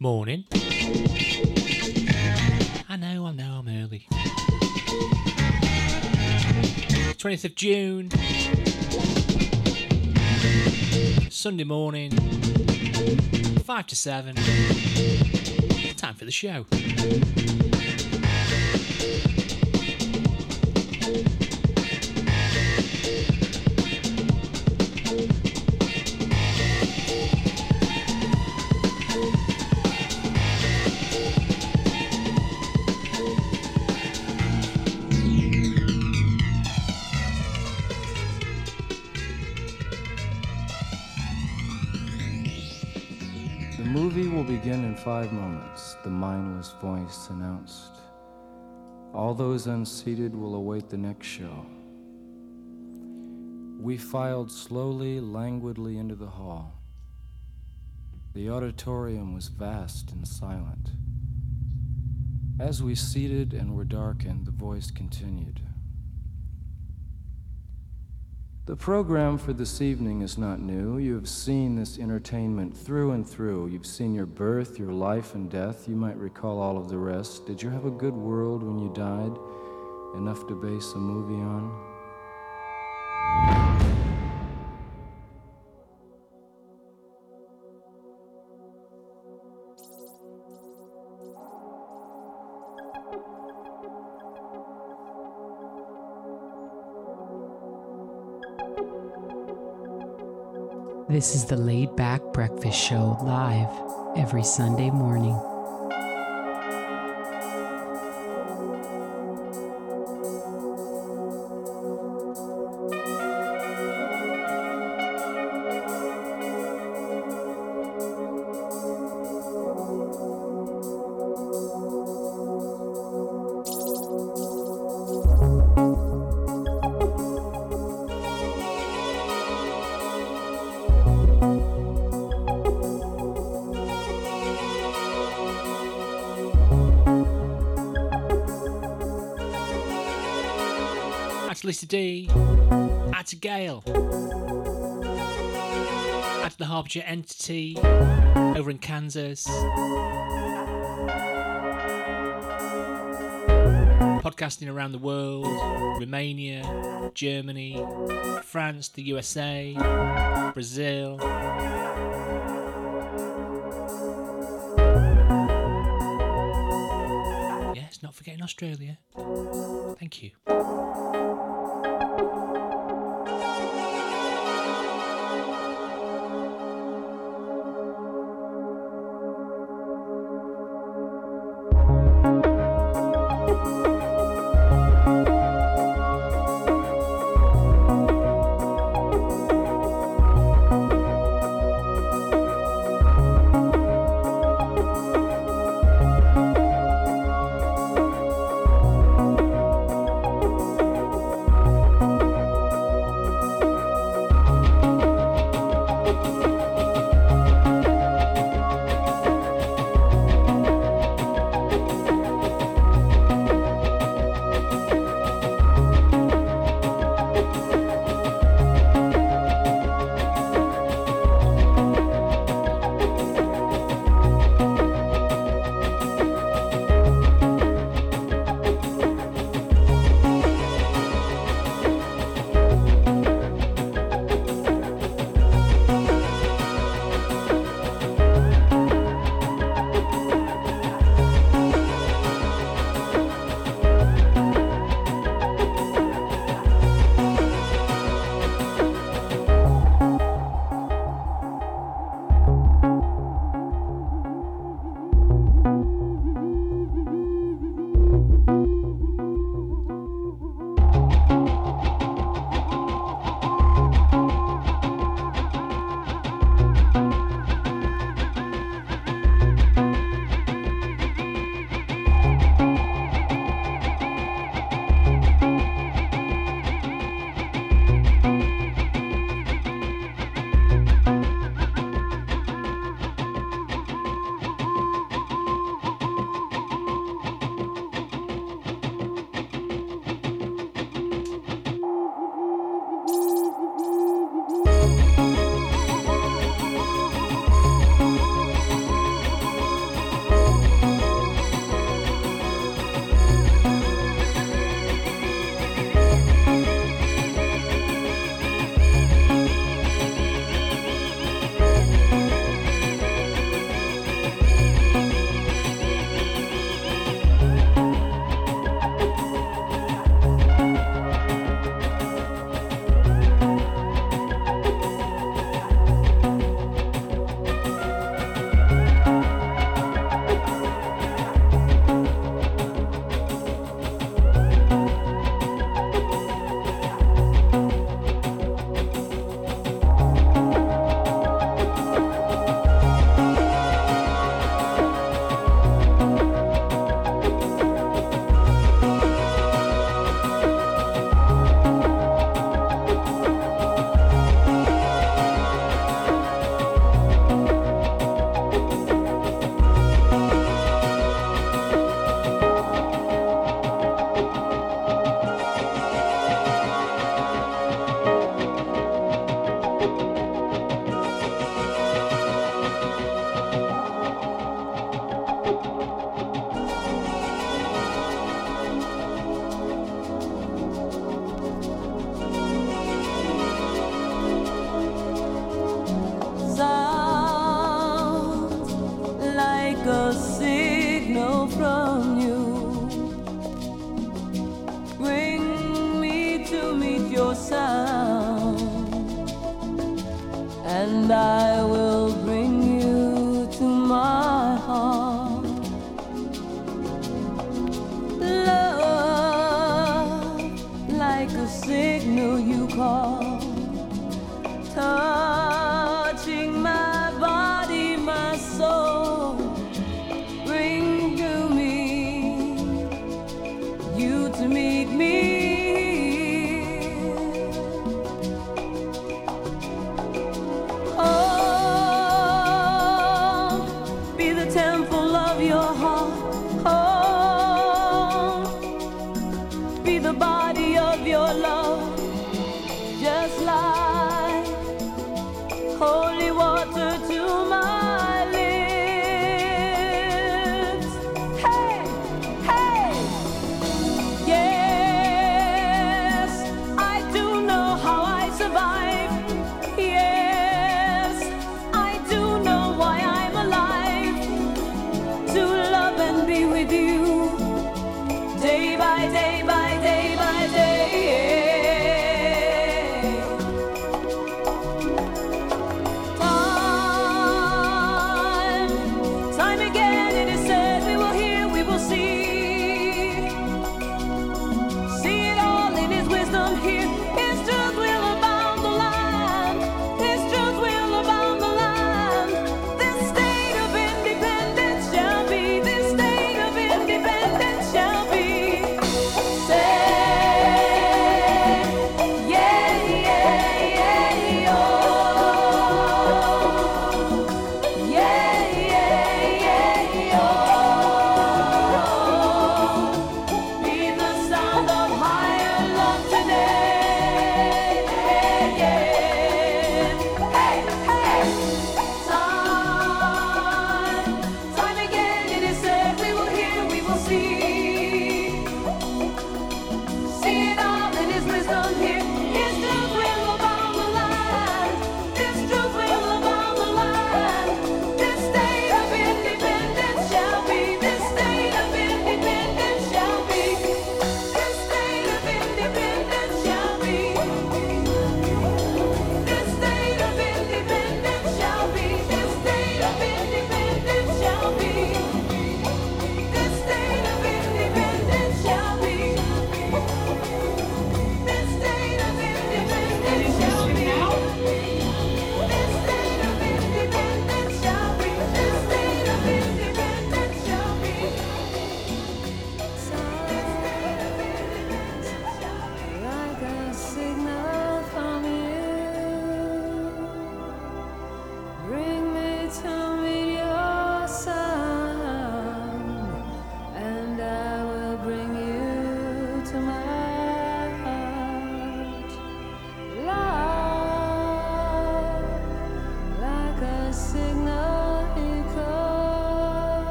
Morning. I know, I know, I'm early. 20th of June. Sunday morning. 5 to 7. Time for the show. Five moments, the mindless voice announced. All those unseated will await the next show. We filed slowly, languidly into the hall. The auditorium was vast and silent. As we seated and were darkened, the voice continued. The program for this evening is not new. You have seen this entertainment through and through. You've seen your birth, your life, and death. You might recall all of the rest. Did you have a good world when you died? Enough to base a movie on? This is the Laid Back Breakfast Show live every Sunday morning. Entity over in Kansas. Podcasting around the world Romania, Germany, France, the USA, Brazil. Yes, not forgetting Australia. Thank you.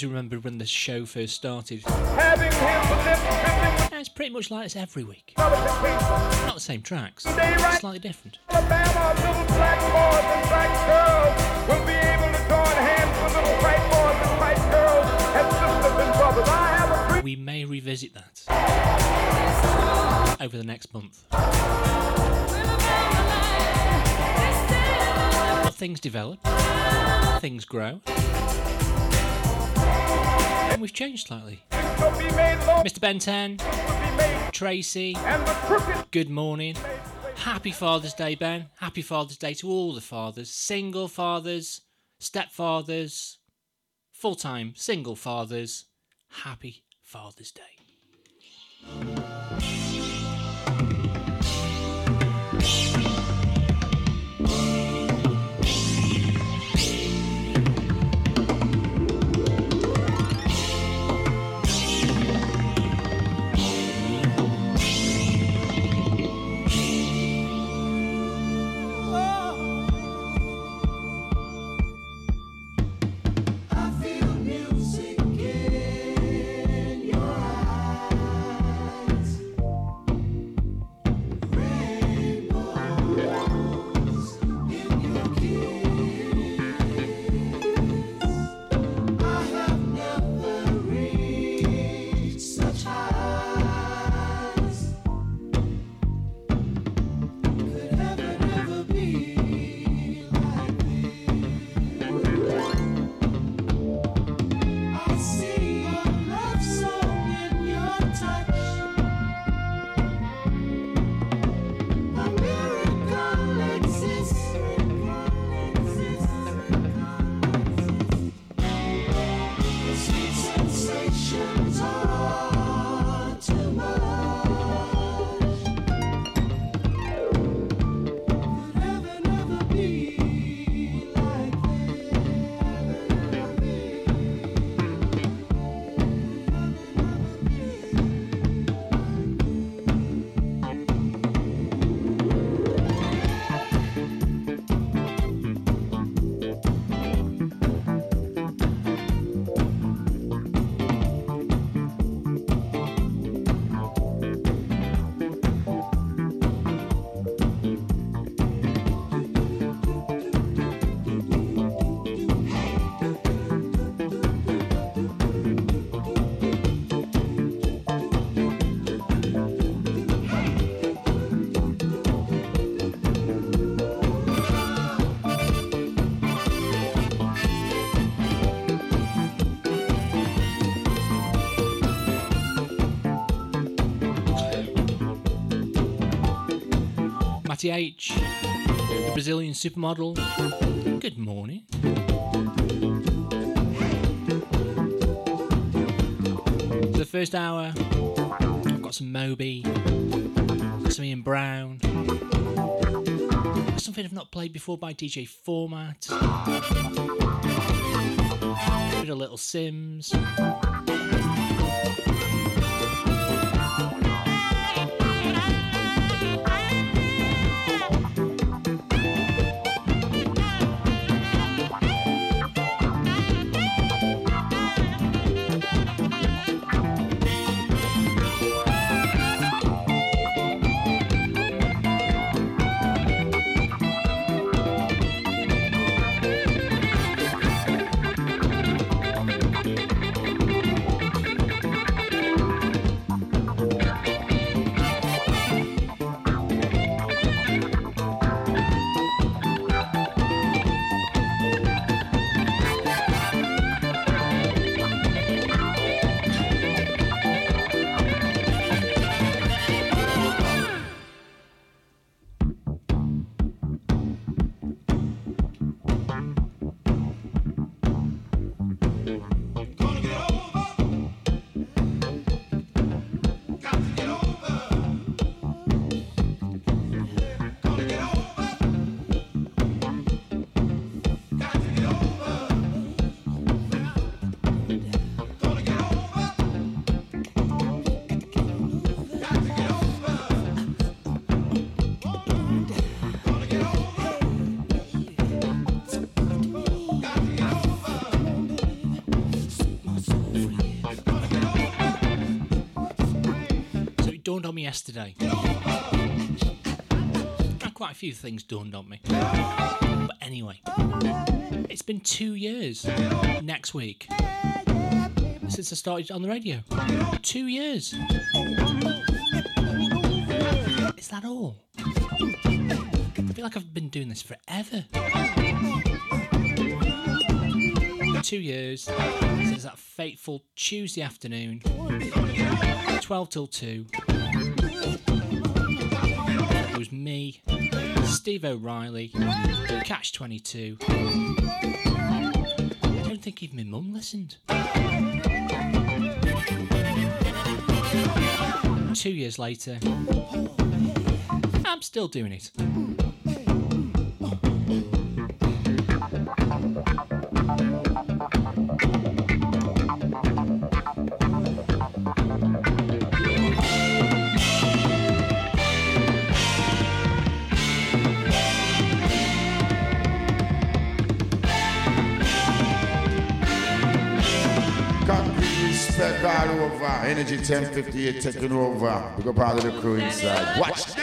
Who remember when the show first started, Having him live yeah, it's pretty much like this every week. Not the same tracks, right. slightly different. Alabama, little black boys and black girls will be able to join hands with little white boys and white girls as sisters and brothers. I have a dream. We may revisit that over the next month. But things develop, things grow, and we've changed slightly. Mr. Ben 10, will be made, Tracy, good morning. Happy Father's Day, Ben. Happy Father's Day to all the fathers, single fathers, stepfathers, full time single fathers. Happy Father's Day. The Brazilian supermodel. Good morning. For the first hour, I've got some Moby, some Ian Brown, something I've not played before by DJ Format, a Little Simz. yesterday. Quite a few things dawned on me. But anyway, it's been two years next week since I started on the radio. Two years. Is that all? I feel like I've been doing this forever. Two years since that fateful Tuesday afternoon, 12 till 2. It was me, Steve O'Reilly, Catch 22. I don't think even my mum listened. Two years later, I'm still doing it. over. Energy 1058 taking over. We go part of the crew inside. Watch.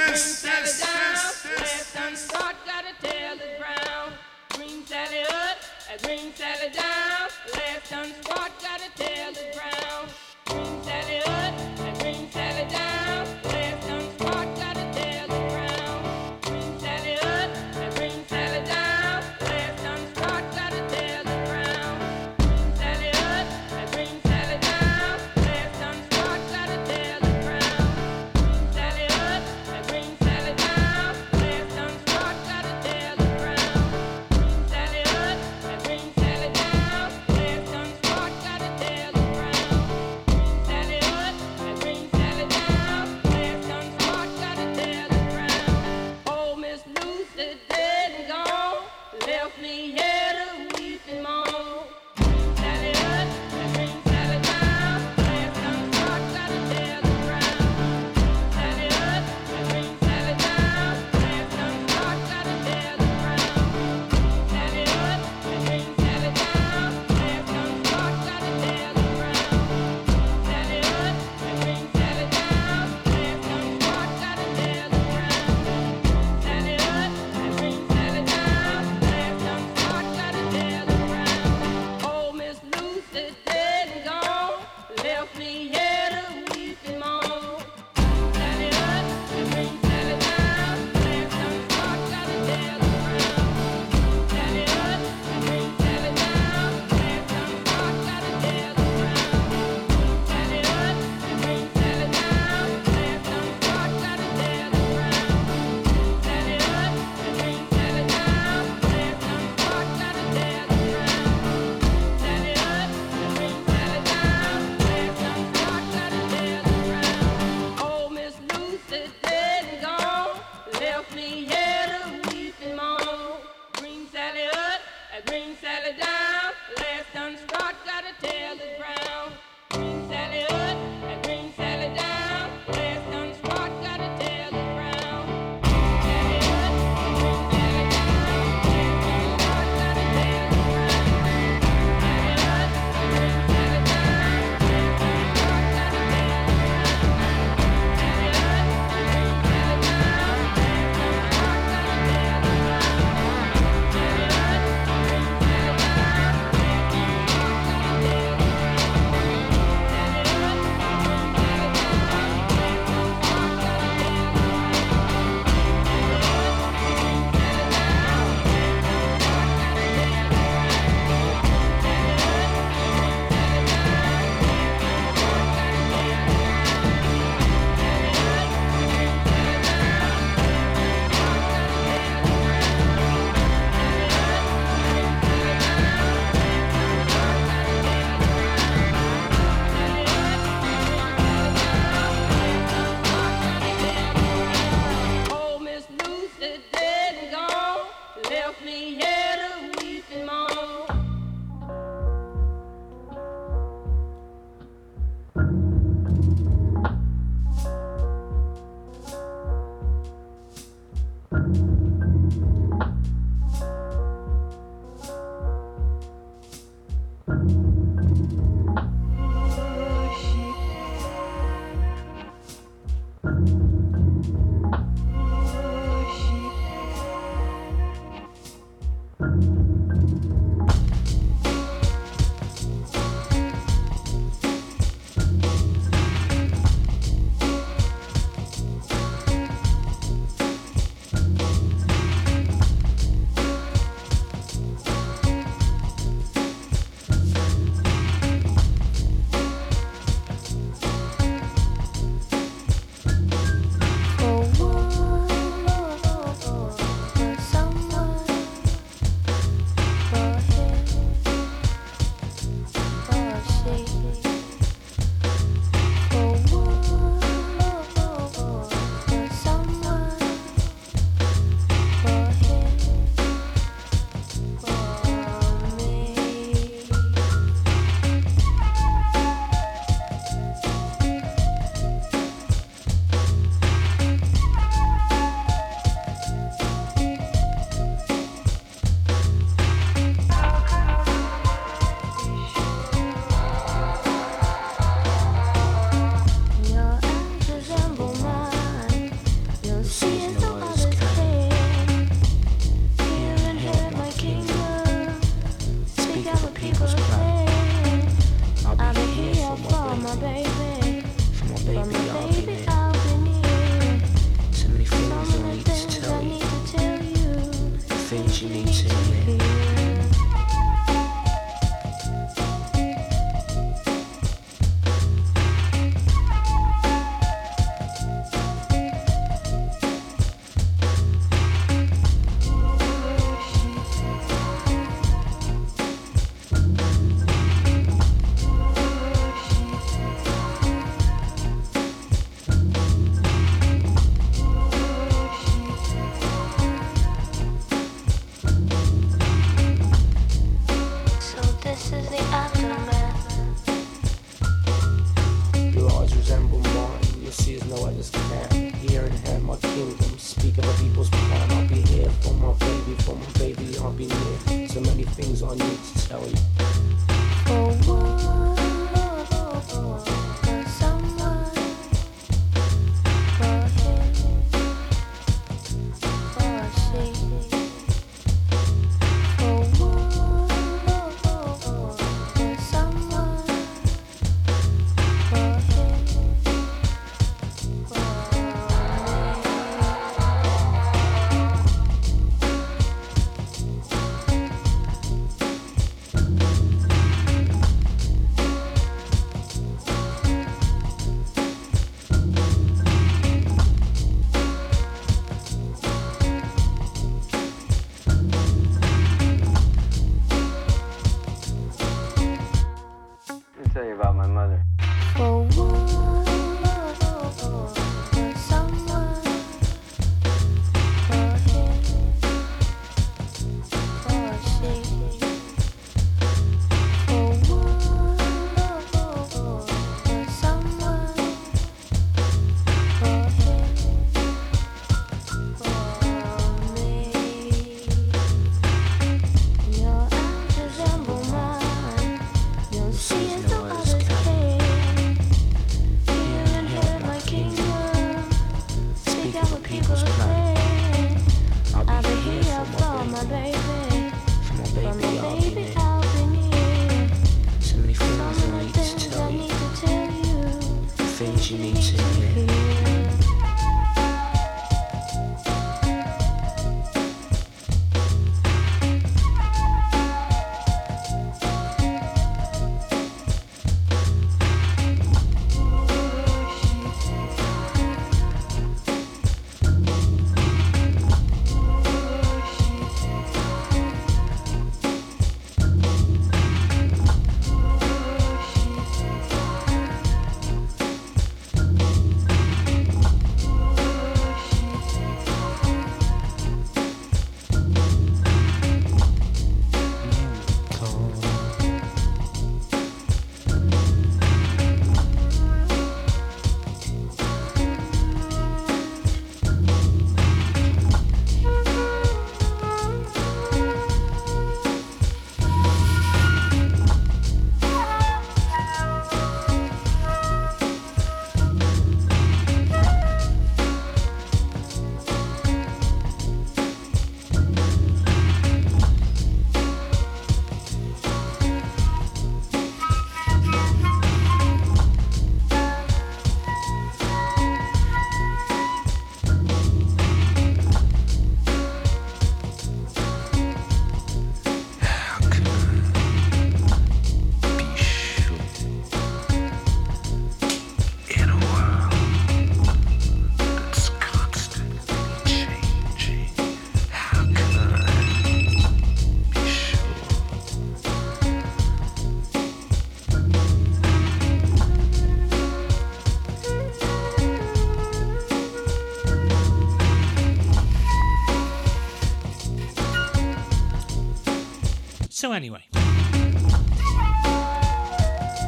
So, anyway,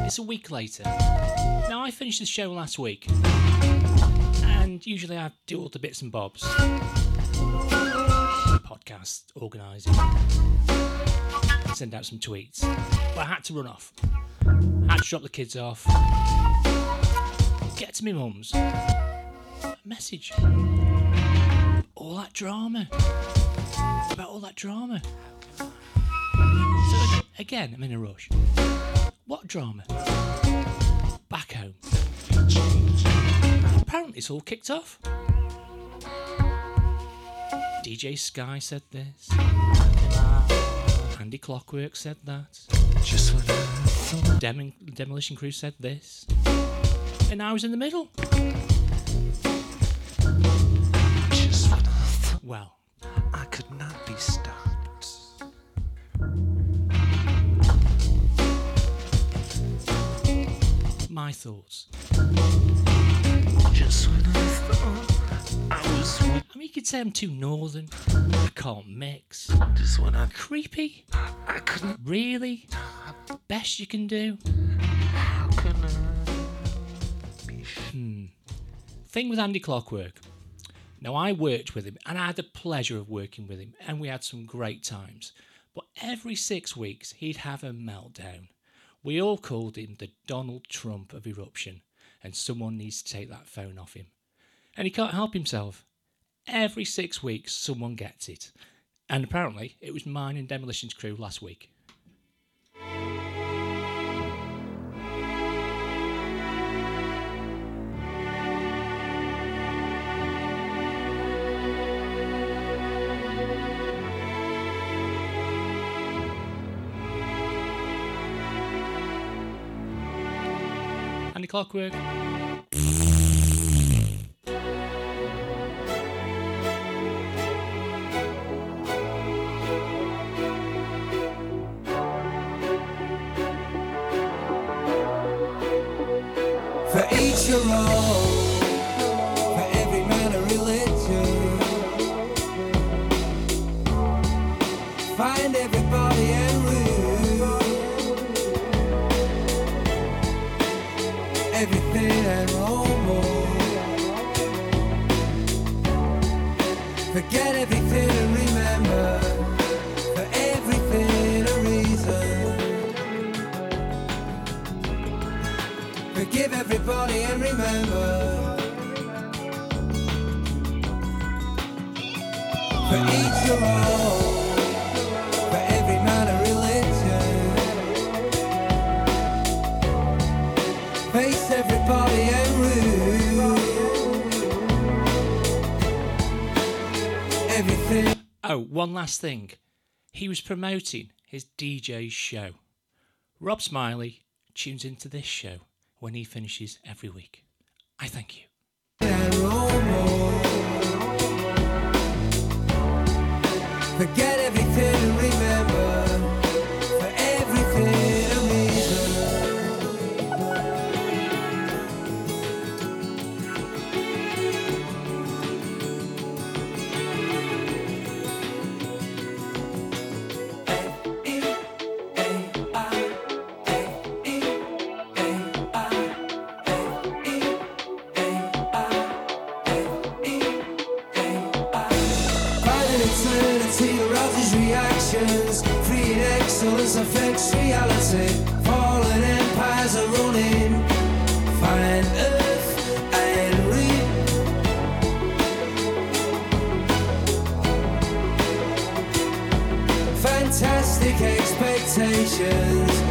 it's a week later. Now, I finished the show last week, and usually I do all the bits and bobs podcast organising, send out some tweets. But I had to run off. I had to drop the kids off, get to my mum's. Message. All that drama. About all that drama. Again, I'm in a rush. What drama? Back home. Apparently, it's all kicked off. DJ Sky said this. Andy Clockwork said that. Just when I Dem- Demolition Crew said this. And I was in the middle. just when I Well, I could not be stopped. My thoughts. I I mean, you could say I'm too northern. I can't mix. just when I Creepy? I couldn't Really? Best you can do? how can I sh- hmm. Thing with Andy Clockwork. Now, I worked with him and I had the pleasure of working with him, and we had some great times. But every six weeks, he'd have a meltdown. We all called him the Donald Trump of eruption, and someone needs to take that phone off him. And he can't help himself. Every six weeks, someone gets it. And apparently, it was mine and Demolition's crew last week. Clockwork. One last thing. He was promoting his DJ show. Rob Smiley tunes into this show when he finishes every week. I thank you. Excellence affects reality. Fallen empires are running. Find earth and reap. Fantastic expectations,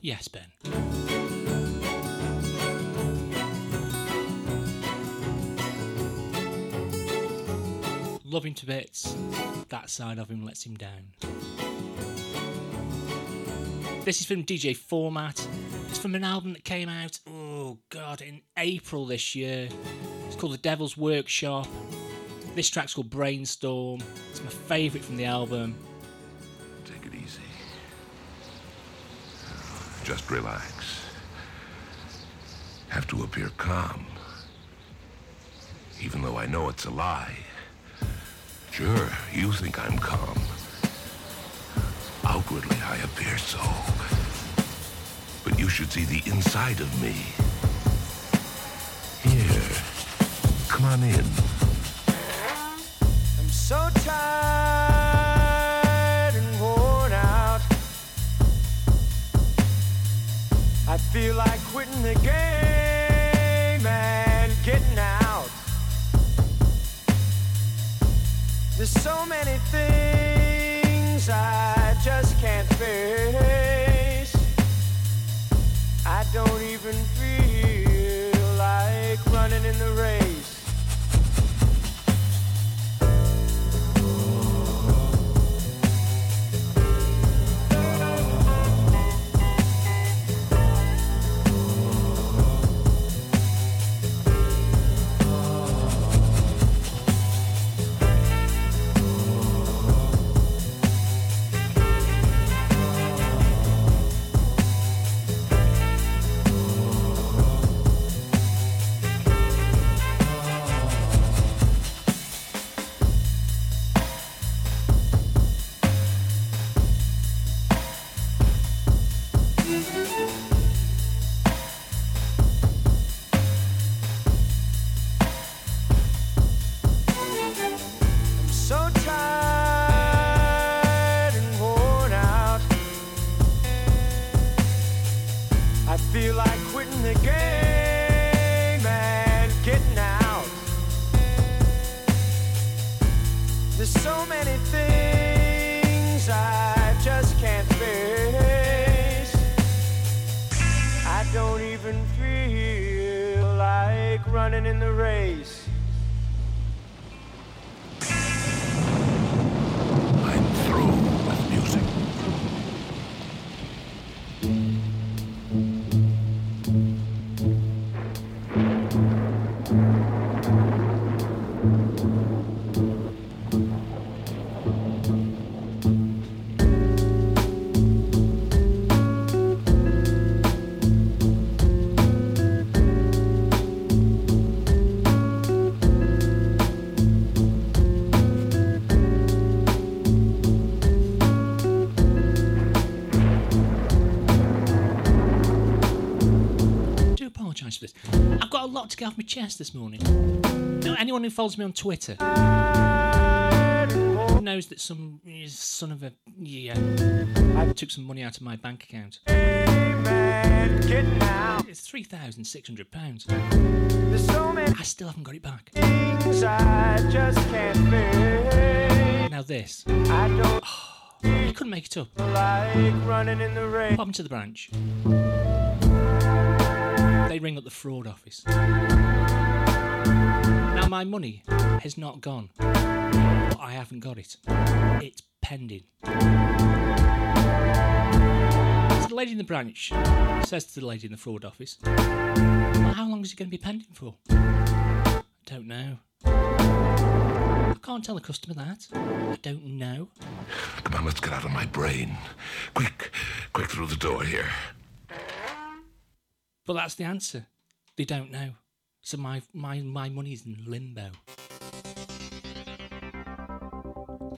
Yes, Ben. Love him to bits. That side of him lets him down. This is from DJ Format. It's from an album that came out, oh god, in April this year. It's called The Devil's Workshop. This track's called Brainstorm. It's my favourite from the album. Take it easy. Just relax. Have to appear calm. Even though I know it's a lie. Sure, you think I'm calm. Outwardly, I appear so. But you should see the inside of me. Come on in. I'm so tired and worn out. I feel like quitting the game and getting out. There's so many things I just can't face. I don't even feel like running in the race. To get off my chest this morning. Now, anyone who follows me on Twitter knows that some son of a yeah I took some money out of my bank account. It's three thousand six hundred pounds. I still haven't got it back. things I just can't face. Now this, I don't you couldn't make it up. like running in the rain. Pop into the branch. They ring up the fraud office. Now my money has not gone, but I haven't got it. It's pending. So the lady in the branch says to the lady in the fraud office, well, "How long is it going to be pending for?" I don't know. I can't tell the customer that. I don't know. Come on, let's get out of my brain. Quick, quick through the door here. But that's the answer. They don't know. So my my my money's in limbo.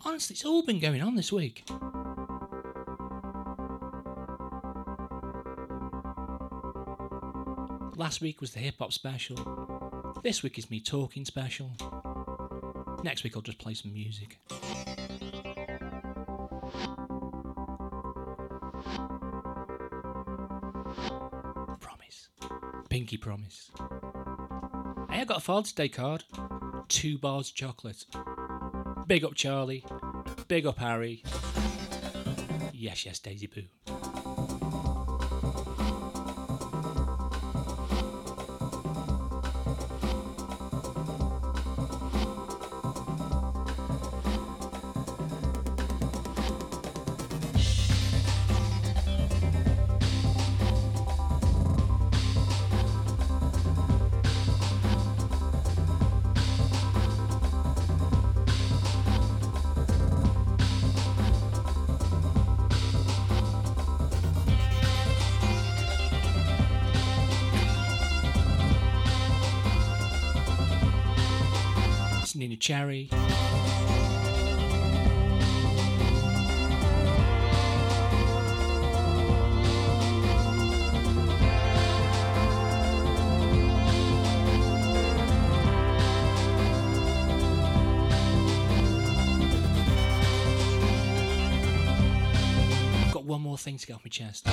Honestly, it's all been going on this week. Last week was the hip hop special. This week is me talking special. Next week I'll just play some music. pinky promise. Hey, I got a Father's Day card. Two bars of chocolate. Big up Charlie. Big up Harry. Yes, yes, Daisy Boo. Jerry. one more thing to get off my chest.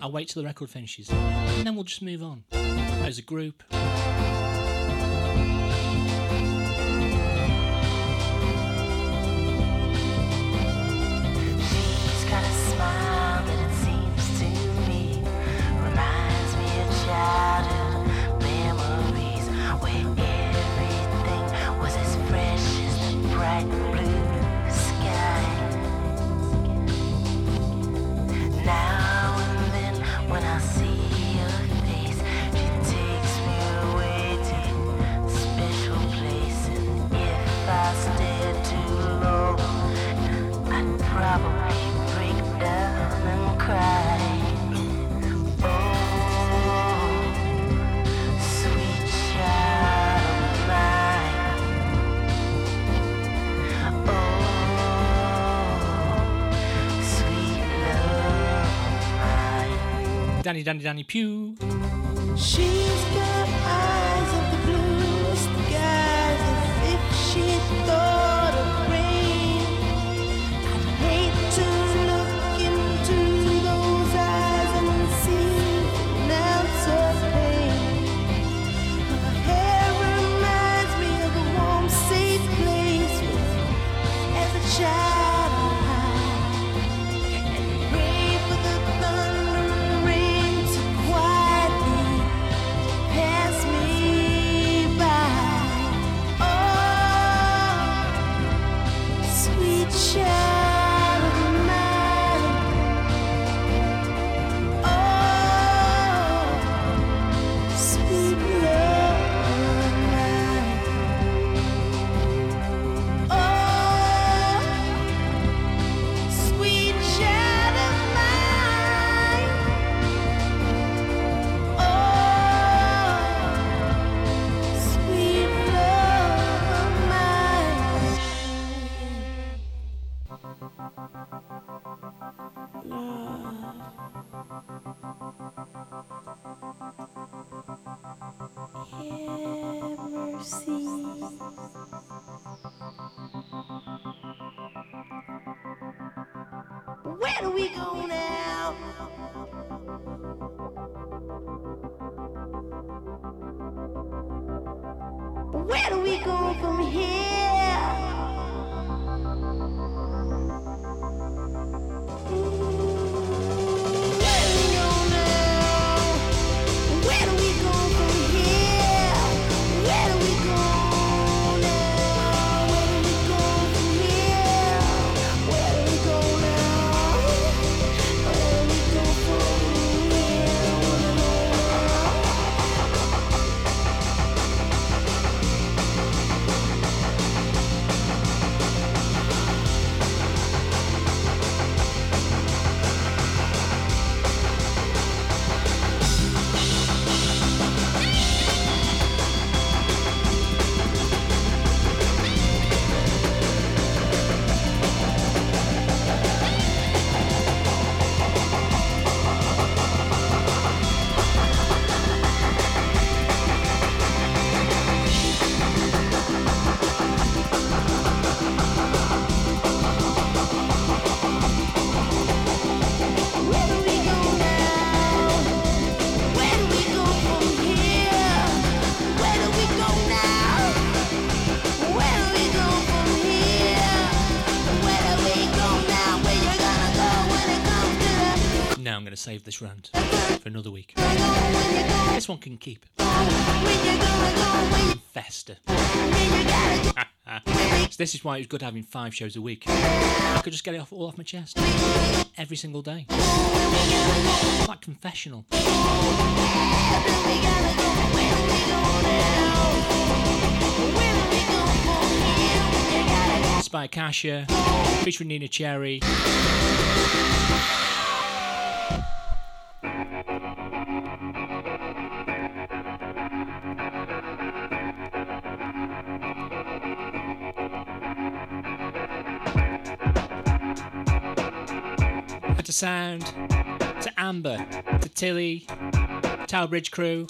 I'll wait till the record finishes, and then we'll just move on. As a group, Danny Danny Danny Pew. She's got this rant for another week. This one can keep. Fester. so this is why it was good having five shows a week. I could just get it off all off my chest every single day. Like confessional. Spy Kasha, featuring Neneh Cherry. Sound, to Amber, to Tilly, Tower Bridge Crew.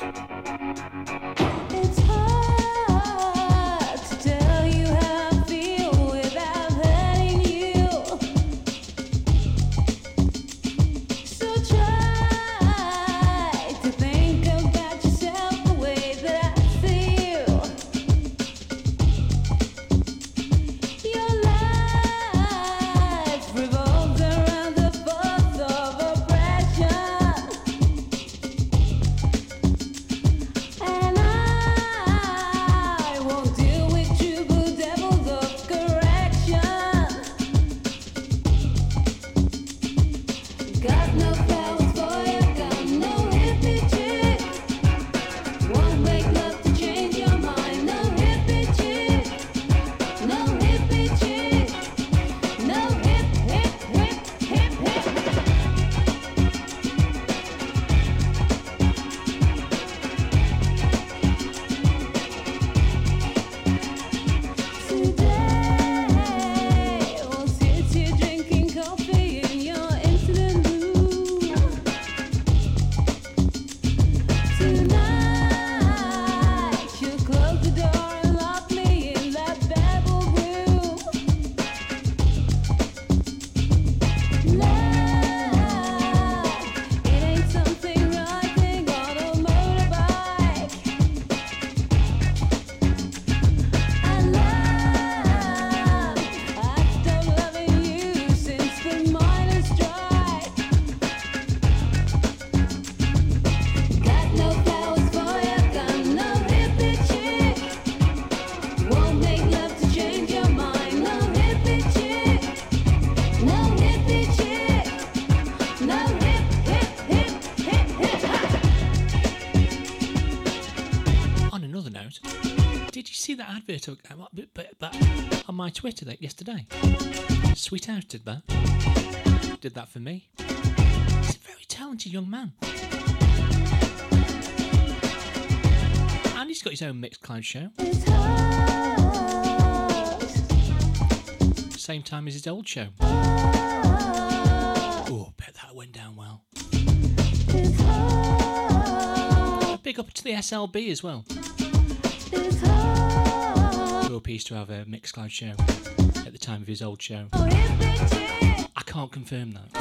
Advert on my Twitter that yesterday? Sweet House did that. Did that for me. He's a very talented young man. And he's got his own Mixcloud show. Same time as his old show. Oh, bet that went down well. Big up to the SLB as well. Real pleased to have a Mixcloud show at the time of his old show. I can't confirm that.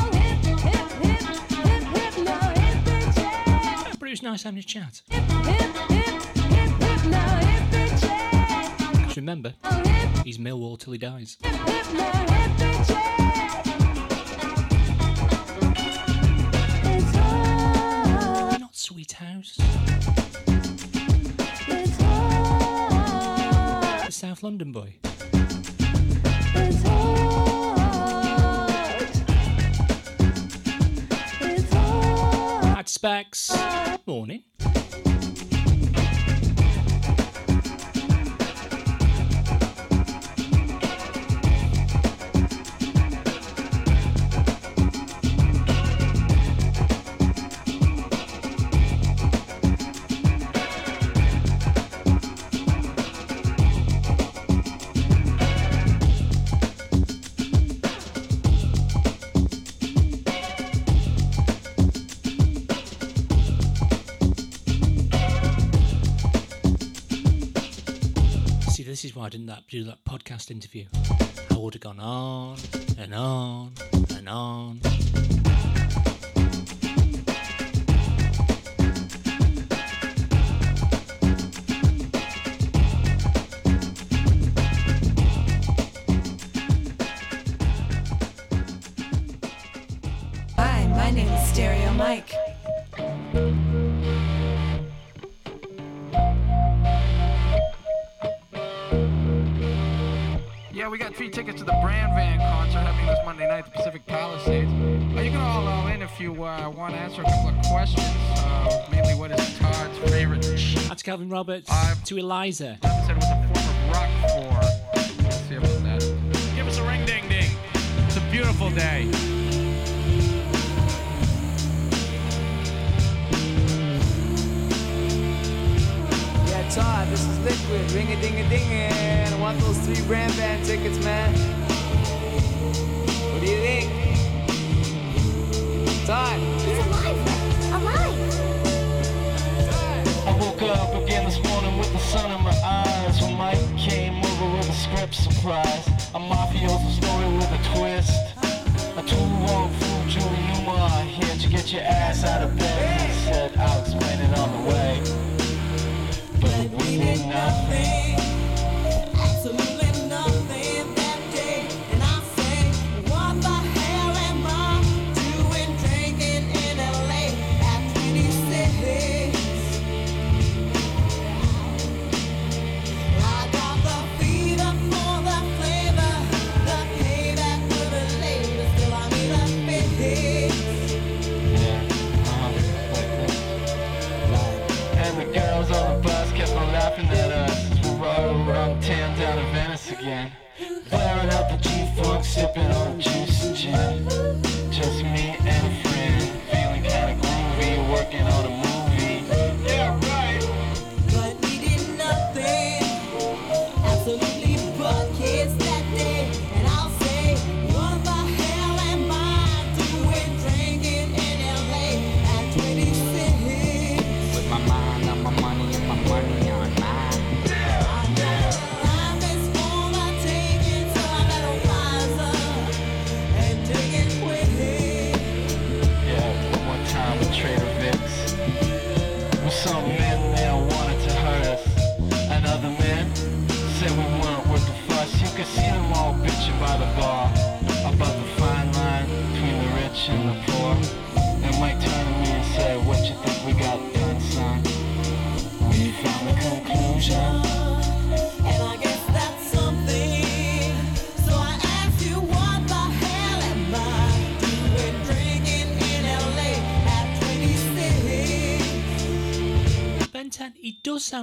But it was nice having a chat. 'Cause remember, he's Millwall till he dies. Not Sweet House. London boy. At Specs. Morning. Why didn't that, do that podcast interview. I would have gone on and on and on. Answer a couple of questions. Uh, mainly, what is Todd's favorite? That's Calvin Roberts. to Eliza. Said it was a form of rock for. Let's see about that. Give us a ring ding ding. It's a beautiful day. Yeah, Todd, this is Liquid. Ring a ding a ding I want those three brand band tickets, man. What do you think? Todd. Sun in my eyes when Mike came over with a script surprise. A mafioso story with a twist. A two-wrong fool, Julie Newmar, here to get your ass out of bed. He said, I'll explain it on the way. But we did nothing. Down to Venice again. Blaring out the G-Funk, sipping on juice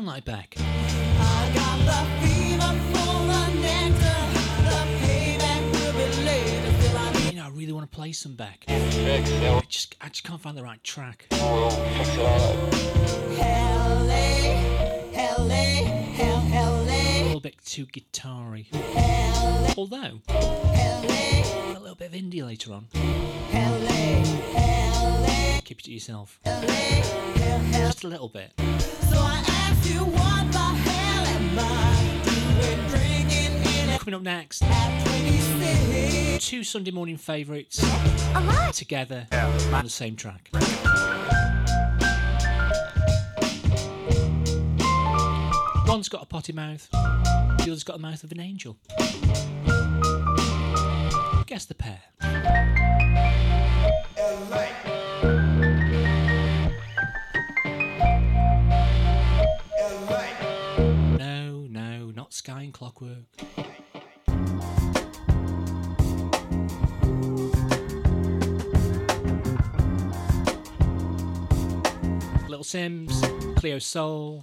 I need You know, I really want to play some back. I just, I just can't find the right track. We'll fix it all up. LA, LA, A little bit too guitar-y. Although, LA, a little bit of indie later on. LA, LA, Keep it to yourself. hell, hell. Just a little bit. So I ask you, what the hell am I doing drinking in Coming up next, two Sunday morning favourites together on the same track. One's got a potty mouth, the other's got the mouth of an angel. Guess the pair. No, and Clockwork. Little Simz, Cleo Sol.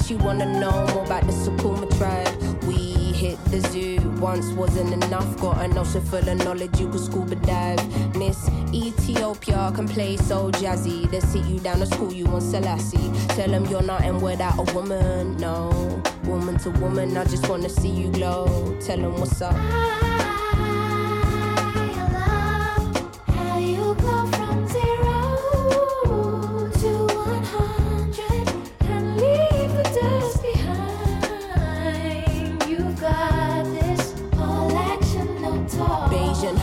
she wanna know more about the Sukuma tribe. We hit the zoo. Once wasn't enough. Got an ocean full of knowledge, you could scuba dive. Miss Ethiopia can play so jazzy. They sit you down to school, you on Selassie. Tell them you're not nothing without a woman, no. Woman to woman, I just wanna see you glow. Tell them what's up.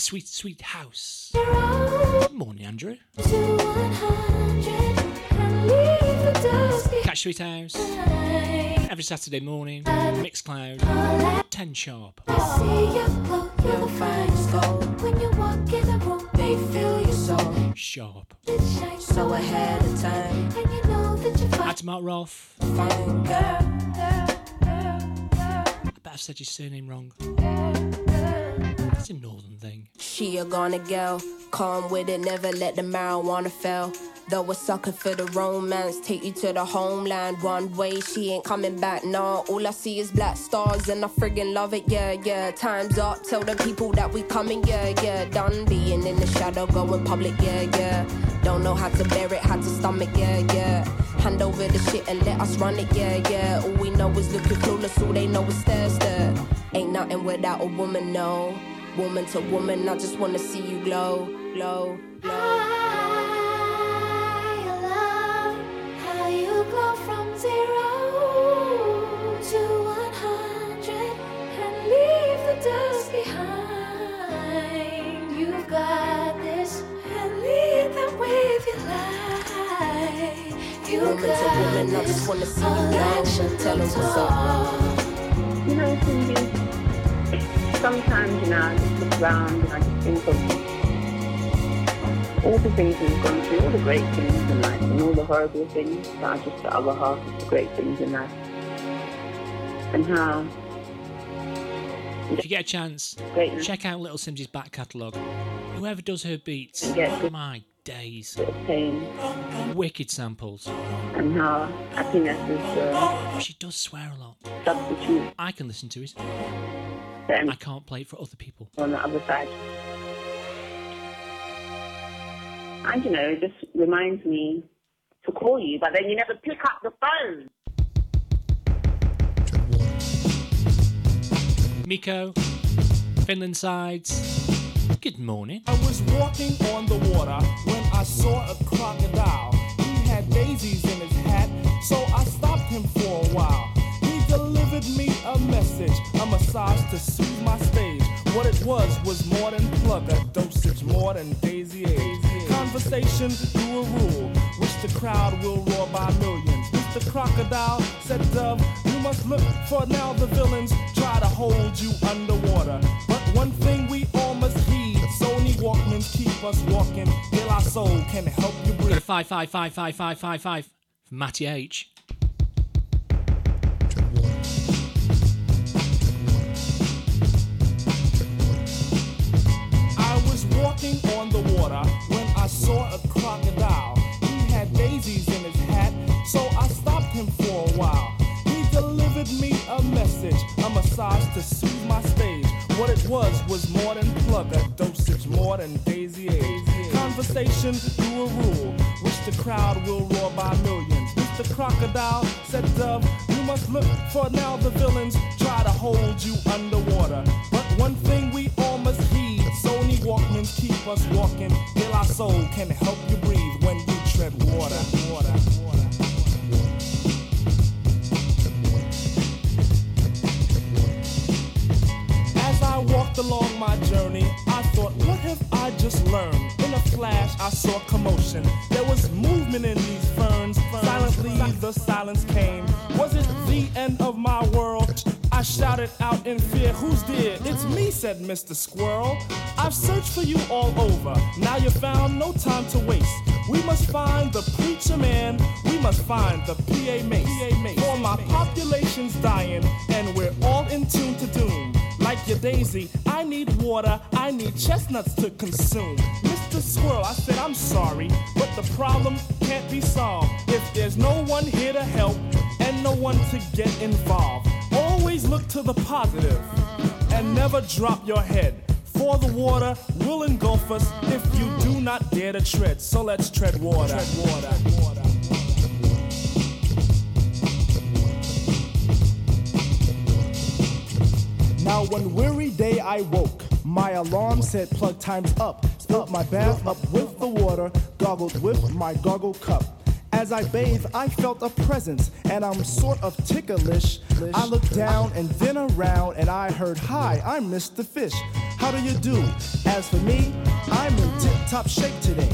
The sweet, sweet house. Good morning, Andrew. Catch Sweet House every Saturday morning. Mixcloud, 10 sharp. You're the finest gold. When you walk in the room, they feel your soul. Sharp. So ahead of time. And you know that you're Mark Rolf. Fine girl. I bet I've said your surname wrong. It's a northern thing. She a gonna girl, calm with it, never let the marijuana fail. Though a sucker for the romance, take you to the homeland one way. She ain't coming back, nah. All I see is black stars, and I friggin' love it, yeah, yeah. Time's up, tell the people that we coming, yeah, yeah. Done being in the shadow, going public, yeah, yeah. Don't know how to bear it, how to stomach, yeah, yeah. Hand over the shit and let us run it, yeah, yeah. All we know is looking clueless, all they know is stare, stare. Ain't nothing without a woman, no. Woman to woman, I just wanna see you glow, glow, glow. How you go from zero to one hundred and leave the dust behind. You've got this and lead them with your light. You Woman to got woman, I just wanna see you all glow. action, Tell 'em no what's up. You know, Cindy, sometimes, you know, I just look around and I just think of all the things we've gone through, all the great things in life, and all the horrible things that are just the other half of the great things in life. And how If you get a chance, Greatness. check out Little Simz's back catalogue. Whoever does her beats, Yeah. my days. pain Wicked samples. and how happiness is uh, She does swear a lot. substitute I can listen to it. Then- I can't play it for other people. on the other side. And you know, it just reminds me to call you, but then you never pick up the phone. Miko, Finland sides. Good morning. I was walking on the water when I saw a crocodile. He had daisies in his hat, so I stopped him for a while. Delivered me a message, a massage to soothe my stage. What it was was more than plug, a dosage more than daisy age. Conversation through a rule, which the crowd will roar by millions. Mr. Crocodile said, Dove, you must look for now the villains try to hold you underwater. But one thing we all must heed Sony Walkmans keep us walking. De La Soul can help you Got a breathe. five five five five five five five Matty H. walking on the water when I saw a crocodile. He had daisies in his hat, so I stopped him for a while. He delivered me a message, a massage to soothe my stage. What it was was more than plug, a dosage more than daisy age. Conversation through a rule, which the crowd will roar by millions. Mr. Crocodile said, Dove, you must look for now the villains try to hold you underwater. But one thing we all Walkmen keep us walking. De our Soul can help you breathe when you tread water. water. As I walked along my journey, I thought, what have I just learned? In a flash, I saw commotion. There was movement in these ferns. Silently, the silence came. Was it the end of my world? I shouted out in fear, Who's there? It's me, said Mr. Squirrel. I've searched for you all over. Now you found no time to waste. We must find the preacher man. We must find the PA mace. For my population's dying, and we're all in tune to doom. Like your daisy, I need water, I need chestnuts to consume. Mr. Squirrel, I said I'm sorry, but the problem can't be solved if there's no one here to help and no one to get involved. Always look to the positive and never drop your head. For the water will engulf us if you do not dare to tread. So let's tread water. Tread water. Now one weary day I woke. My alarm said plug time's up. Filled my bath up with the water, goggled with my goggle cup. As I bathed, I felt a presence, and I'm sort of ticklish. I looked down and then around, and I heard, Hi, I'm Mr. Fish. How do you do? As for me, I'm in tip top shape today.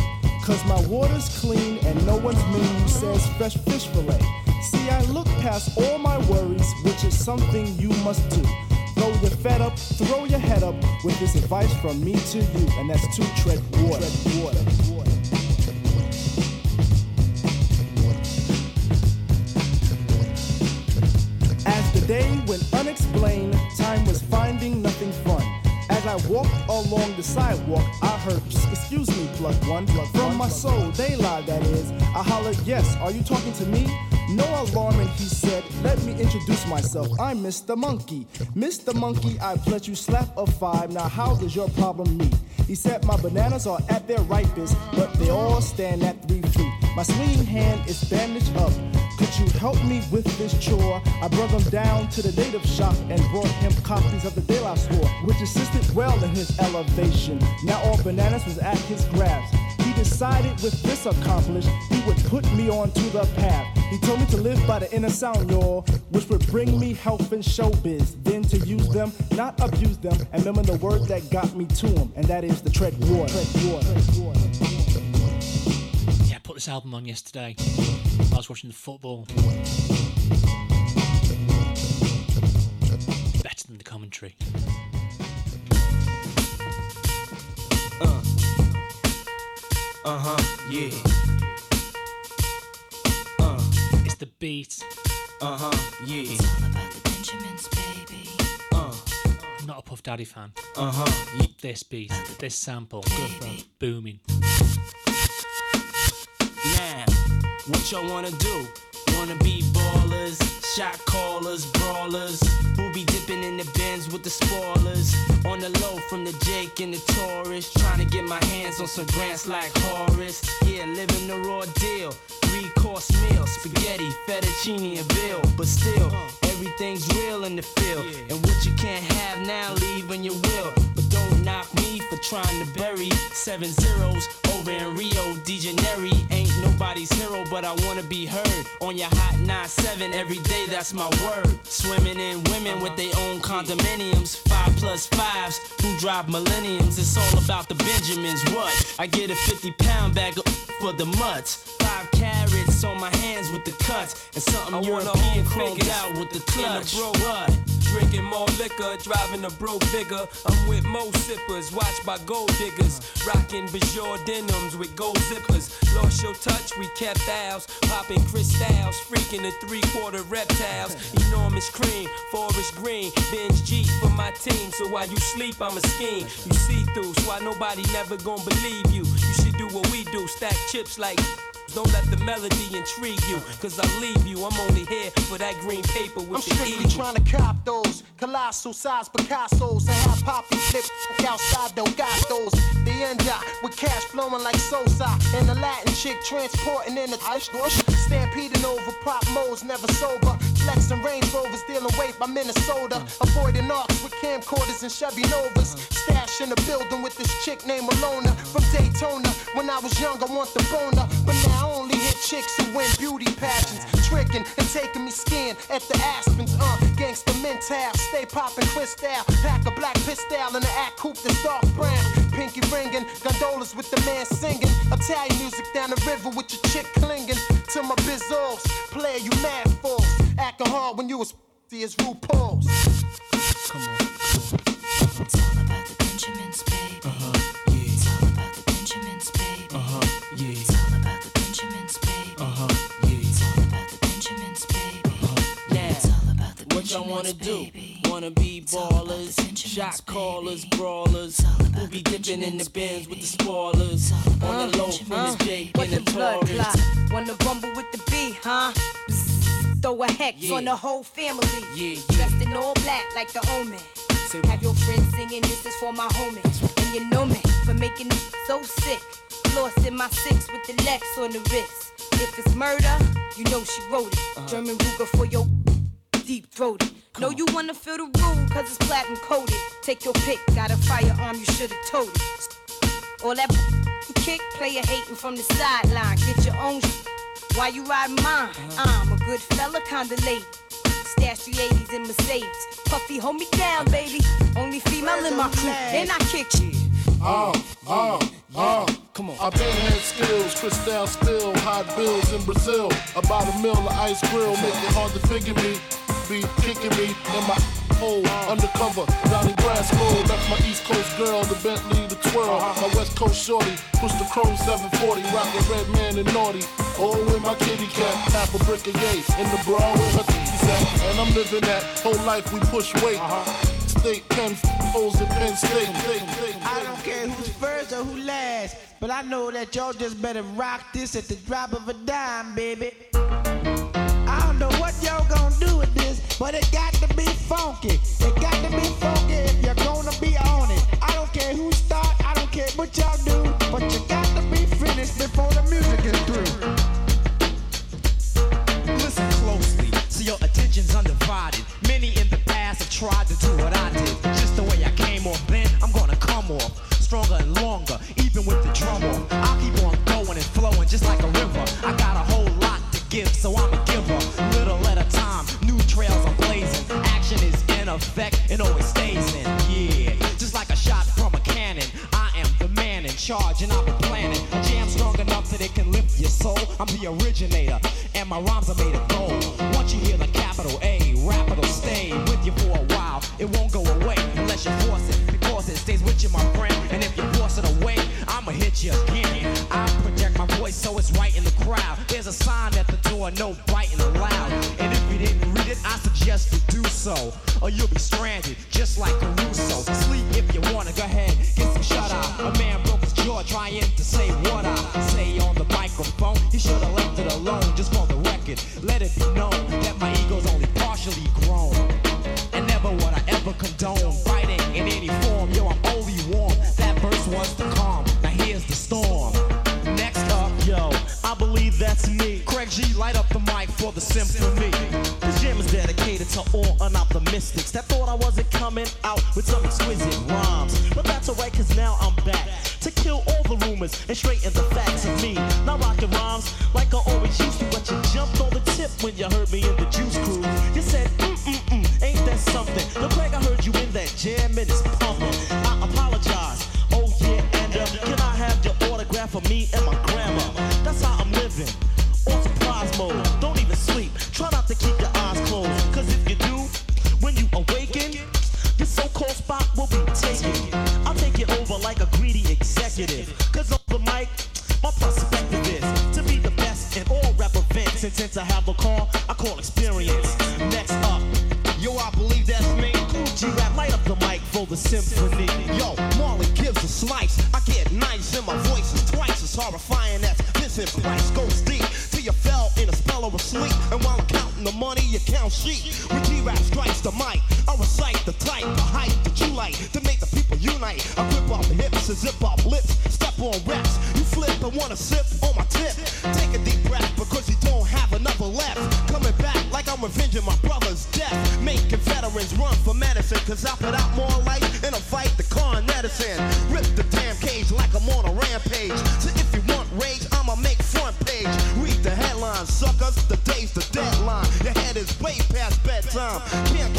Cause my water's clean, and no one's menu says fresh fish fillet. See, I look past all my worries, which is something you must do. Though you're fed up, throw your head up with this advice from me to you, and that's to tread water. Tread water. Day went unexplained, time was finding nothing fun. As I walked along the sidewalk, I heard, excuse me, plug one, plug from my soul, they lied, that is. I hollered, yes, are you talking to me? No alarming, he said, let me introduce myself. I'm Mr. Monkey. Mr. Monkey, I've let you slap a five. Now, how does your problem meet? He said, my bananas are at their ripest, but they all stand at three feet. My swinging hand is bandaged up. Could you help me with this chore? I brought him down to the native shop and brought him copies of the De La Store, which assisted well in his elevation. Now all bananas was at his grasp. He decided with this accomplished, he would put me onto the path. He told me to live by the inner sound, y'all, which would bring me health and showbiz. Then to use them, not abuse them, and remember the word that got me to him, and that is the tread water. Tread water. Yeah, I put this album on yesterday. I was watching the football. Better than the commentary. Uh. Uh huh, yeah. Uh. It's the beat. Uh huh, yeah. It's all about the Benjamins, baby. Uh. I'm not a Puff Daddy fan. Uh huh. This beat, this sample, booming. Now, what y'all wanna do? Wanna be ballers, shot callers, brawlers, We'll be dipping in the bins with the spoilers. On the low from the Jake and the Taurus, trying to get my hands on some grants like Horace. Yeah, living the raw deal. Three course meal, spaghetti, fettuccine, and bill. But still, everything's real in the field. And what you can't have now, leave when you will. But don't knock me for trying to bury seven zeros over in Rio de Janeiro. Ain't nobody's hero, but I wanna be heard on your hot 9-7 every day. That's my word. Swimming in women with their own condominiums, five plus fives who drive millenniums. It's all about the Benjamins. What? I get a 50 pound bag of for the mutts. Five carrots on my hands with the cuts, and something I European chromed out with the in a clutch. bro-? Drinking more liquor, driving a broke bigger. I'm with mo sippers, watched by gold diggers. Rocking Bajor denims with gold zippers. Lost your touch, we kept ours. Popping crystals, freaking the three quarter reptiles. Enormous cream, forest green. Bench G for my team, so while you sleep, I'm a scheme. You see through, so why nobody never gonna believe you. You should do what we do, stack chips like Don't let the melody intrigue you, cause I leave you. I'm only here for that green paper with I'm the strictly eagle. trying to cop those colossal size Picasso's and have poppy flip outside though got those. The end up with cash flowing like Sosa and the Latin chick transporting in the ice. Stampeding over prop modes, never sober. Flexing Range Rovers, dealing weight by Minnesota. Avoiding arcs with camcorders and Chevy Novas. Stash in the building with this chick named Alona from Daytona. When I was young, I want the boner, but now I only hit chicks who win beauty pageants. Tricking and taking me skin at the Aspens. Uh, gangsta mental, stay popping crystal. Pack a black pistol and an act coupe that's dark brown. Pinky ringing, gondolas with the man singing. Italian music down the river with your chick clinging to my bizzles. Player, you mad fools. Acting hard when you was see as RuPaul's. Come on. It's all about the Benjamins, baby. Uh-huh, yeah. It's all about the Benjamins, baby. Uh-huh, yeah. It's all about the Benjamins, baby. Uh-huh, yeah. It's all about the Benjamins, baby. Now, It's all about the what y'all wanna do? Wanna be ballers, shot callers, brawlers. We'll be dipping in the bins with the spoilers. On the low from the Jake What and the the blood Taurus. clot? Wanna rumble with the B, huh? Throw a hex Yeah. on the whole family. Yeah, Dressed in all black like the omen. Have your friends singing, this is for my homies. And you know me for making it so sick. Lost in my six with the Lex on the wrist. If it's murder, you know she wrote it. Uh-huh. German Ruger for your deep throated. Know you wanna feel the rule, cause it's platinum coated. Take your pick, got a firearm, you should've told it. All that you kick, player hating from the sideline. Get your own sh- Why you riding mine? I'm a good fella, kinda late. Stash 380s in Mercedes. Puffy, hold me down, baby. Only female in my crew, and I kick you. Uh, uh, uh. Come on. I've been had skills, crystal still, hot bills in Brazil. About a mill of ice grill, make it hard to figure me. Be kicking me in my hole, undercover. Donnie Brasco, left my East Coast girl, the Bentley, the twirl. My West Coast shorty, push the chrome 740, rockin' Redman and naughty. Oh, with my kitty cat, half a brick of yay, in the bra with her titties. And I'm living that whole life we push weight. State pen, O's at Penn State. I don't care who's first or who last, but I know that y'all just better rock this at the drop of a dime, baby. Do with this, but it got to be funky. It got to be funky if you're gonna be on it. I don't care who start, I don't care what y'all do, but you got to be finished before the music is through. Listen closely, so your attention's undivided. Many in the past have tried to do what I did. Just the way I came off then, I'm gonna come off. Stronger and longer, even with the drum off. I'll keep on going and flowing just like a river. I got a whole lot to give, so I'm effect and always stays in. Yeah, just like a shot from a cannon. I am the man in charge and I've been planning. Jam strong enough that it can lift your soul. I'm the originator, and my rhymes are made of gold. Once you hear the capital A, rap it'll stay with you for a while. It won't go away unless you force it, because it stays with you, my friend. And if you force it away, I'ma hit you again. I project my voice so it's right in the crowd. There's a sign at the door, no biting allowed. And if you didn't it, I suggest you do so, or you'll be stranded, just like Caruso. Sleep if you wanna, go ahead, get some shut eye. A man broke his jaw trying to say what I say on the microphone. He should have left it alone, just for the record. Let it be known that my ego's only partially grown. And never would I ever condone fighting in any form. Yo, I'm only warm. That verse was the calm. Now here's the storm. Next up, yo, that's me. Craig G, light up the mic for the symphony. This jam is dedicated to all unoptimistics that thought I wasn't coming out with some exquisite rhymes. But that's alright, cause now I'm back to kill all the rumors and straighten the facts of me. Not rocking rhymes like I always used to, but you jumped on the tip when you heard me in the juice crew. You said, mm mm mm, ain't that something? Yo, Craig, I heard you in that jam and it's pumping. I apologize. Oh yeah, and uh, can I have your autograph for me and my executive. Cause on the mic, my perspective is to be the best in all rap events. And since I have a call, I call experience. Next up, yo, I believe that's me. Kool G-Rap, light up the mic for the symphony. Yo, Marley gives a slice. I get nice and my voice is twice as horrifying as this in price goes deep. Till you fell in a spell of sleep. And while I'm counting the money, you count sheep. When G-Rap strikes the mic, I recite the type, the height that you like to the zip off lips, step on reps. You flip and wanna sip on my tip. Take a deep breath because you don't have another left. Coming back like I'm revenging my brother's death. Making veterans run for medicine. Cause I put out more light in a fight the con medicine. Rip the damn cage like I'm on a rampage. So if you want rage, I'ma make front page. Read the headlines, suckers. The day's the deadline. Your head is way past bedtime. Can't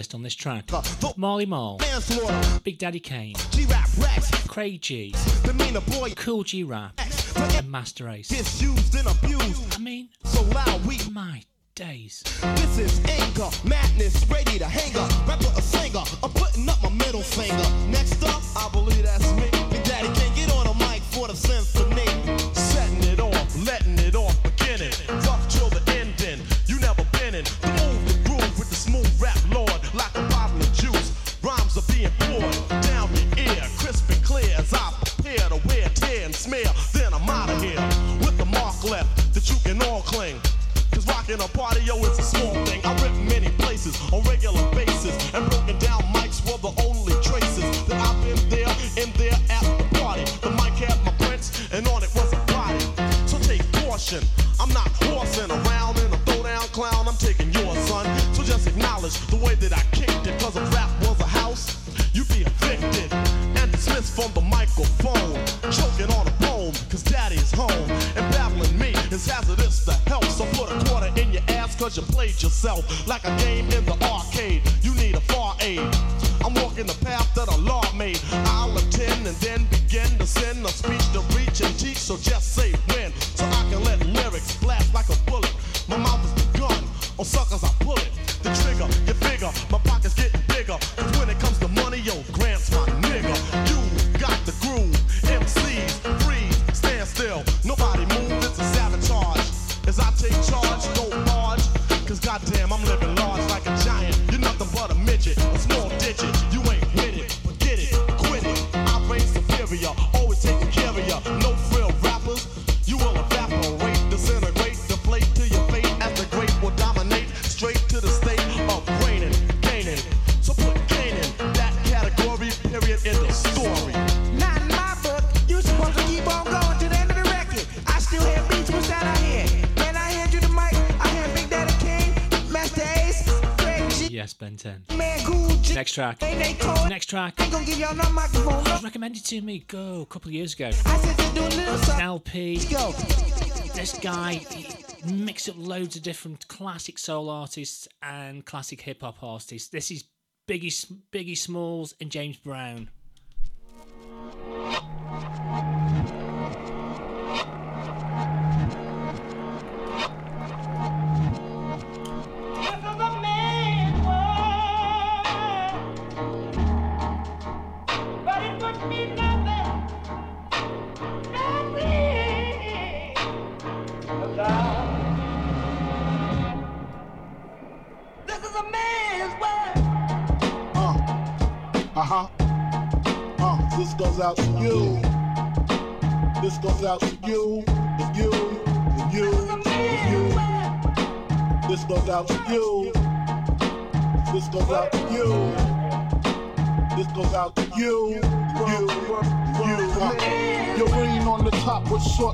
list on this track Marley Marl, Big Daddy Kane, G-Rap Rex. Craig G. Kool G Rap, and Masta Ace. Disused and abused. I mean, So loud we my days. This is anger, madness, ready to hang up. Rapper a singer, I'm putting up my middle finger. Next up, I believe that's me. Yo, it's a small Next track. Next track. Gonna give y'all no microphone. It was recommended to me go a couple of years ago. I said to do a little something. LP. This guy mixed up loads of different classic soul artists and classic hip hop artists. This is Biggie Biggie Smalls and James Brown.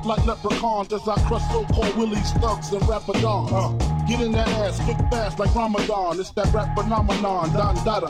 Like leprechauns as I crush so-called willies, thugs, and rapadons. Uh, get in that ass quick fast like Ramadan. It's that rap phenomenon, Don Dada.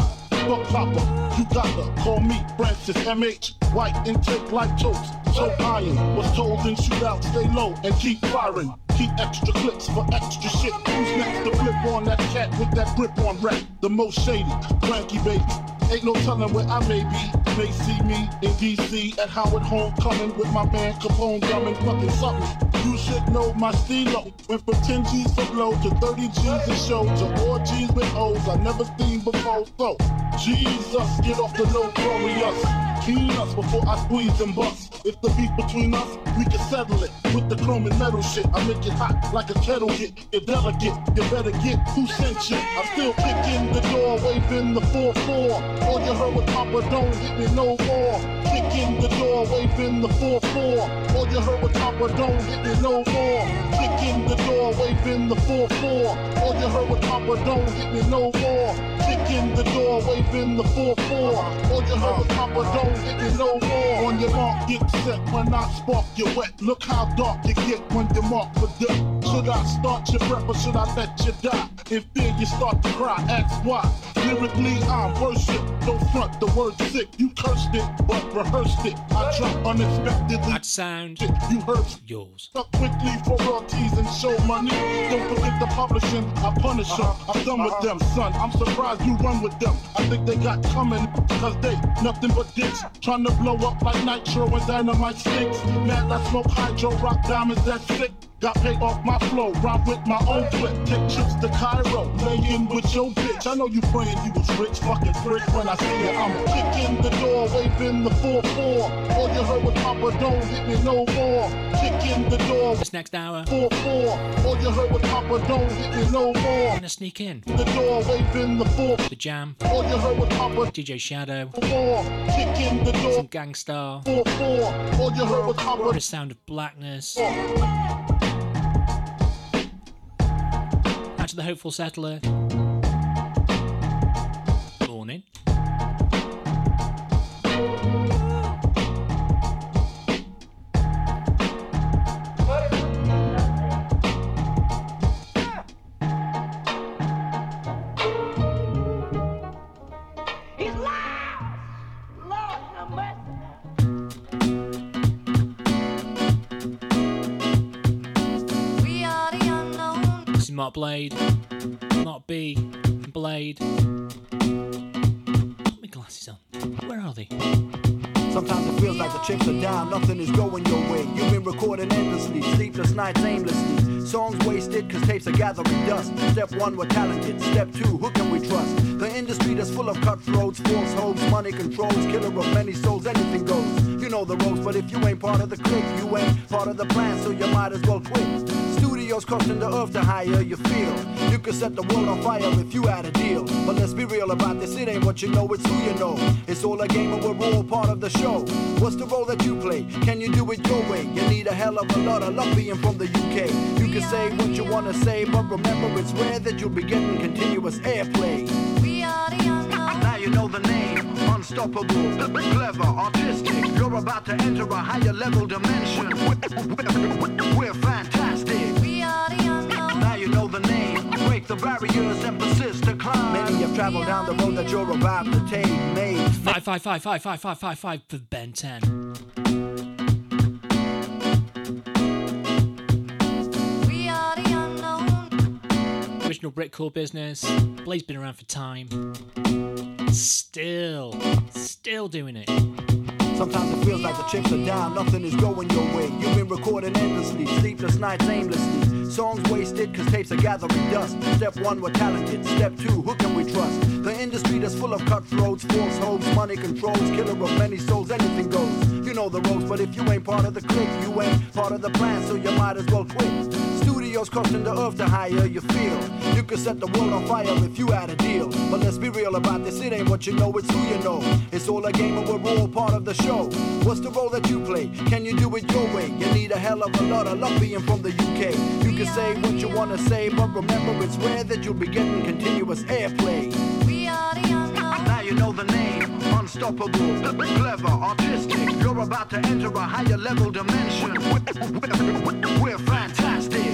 Book popper, you gotta call me Francis MH. White intake like toast, so iron. Was told in shootout, stay low and keep firing. Keep extra clicks for extra shit. Who's next to flip on that cat with that grip on rap? The most shady, cranky baby. Ain't no telling where I may be. May see me in DC at Howard Homecoming with my man Capone drumming fucking something. You should know my stilo. Went from 10 G's for blow to 30 G's a show to more G's with O's I never seen before. So, Jesus, get off the low glorious. Keen us before I squeeze and bust. If the beef between us, we can settle it with the chrome and metal shit. I make it hot like a kettle get. You're delicate, you better get who sent you. I'm still kick in the door, waving the 4-4. All you heard was Papa, don't hit me no more. Kick in the door, waving the 4-4. All you heard was Papa, don't hit me no more. Kick in the door, waving the 4-4. All you heard was Papa, don't hit me no more. Kick in the door, waving the 4-4. All you heard was Papa, don't hit me no more. On your mark, get set when I spark you wet. Look how dark you get when you mark for death. Should I start your breath or should I let you die? In fear you start to cry, ask why. Lyrically I'm worship, don't front the word sick. You cursed it, but rehearsed it. I drop unexpectedly. That sound you heard yours. Up quickly for royalties and show money. Don't forget the publishing, I punish them. Uh-huh. I'm done with uh-huh. them, son. I'm surprised you run with them. I think they got coming, cause they nothing but dicks. Trying to blow up like nitro and dynamite sticks. Man, I smoke hydro, rock diamonds, that's sick. Got paid off my flow, rhyme with my own clip. Take trips to Cairo, lay in with your bitch. I know you praying you was rich, fucking prick. When I see you, I'ma kick in the door, waving the 4-4. All you heard was Papa, don't hit me no more. Kick in the door, This next hour, 4-4. All you heard was Papa, don't hit me no more. gonna sneak in The door, waving the 4 the jam, All you heard was Papa, DJ Shadow, 4 Kick in the door, some Gang Starr, 4-4. All you heard was Papa, the sound of blackness. Out to the hopeful settler. Unknown. This is Mark Blade. Mark B. Blade. Sometimes it feels like the chips are down, nothing is going your way. You've been recording endlessly, sleepless nights aimlessly. Songs wasted cause tapes are gathering dust. Step one, we're talented. Step two, who can we trust? The industry that's full of cutthroats, false hopes, money controls, killer of many souls, anything goes. You know the ropes, but if you ain't part of the clique, you ain't part of the plan, so you might as well quit. Studios costing the earth to higher you feel. You could set the world on fire if you had a deal. But let's be real about this, it ain't what you know, it's who you know. It's all a game and we're all part of the show. What's the role that you play? Can you do it your way? You need a hell of a lot of luck being from the UK. You can say what you wanna say, but remember it's rare that you'll be getting continuous airplay. We are the unknown. Ah, now you know the name, unstoppable, clever, artistic. You're about to enter a higher level dimension. We're fantastic the name, break the barriers and persist to climb. Many have traveled down the road that you're about to take. Made five, five, five, five, five, five, five, five for Ben Ten. Original brick core business. Blaze been around for time. Still, still doing it. Sometimes it feels like the chips are down, nothing is going your way. You've been recording endlessly, sleepless nights aimlessly. Songs wasted cause tapes are gathering dust. Step one, we're talented. Step two, who can we trust? The industry that's full of cutthroats, false hopes, money controls, killer of many souls, anything goes. You know the ropes, but if you ain't part of the clique, you ain't part of the plan, so you might as well quit. Studios costing the earth to higher you feel. You could set the world on fire if you had a deal. But let's be real about this, it ain't what you know, it's who you know. It's all a game and we're all part of the show. What's the role that you play? Can you do it your way? You need a hell of a lot of luck being from the UK. You can say what you wanna say, but remember it's rare that you'll be getting continuous airplay. We are the unknown. Now you know the name, unstoppable, clever, artistic. You're about to enter a higher level dimension. We're fantastic.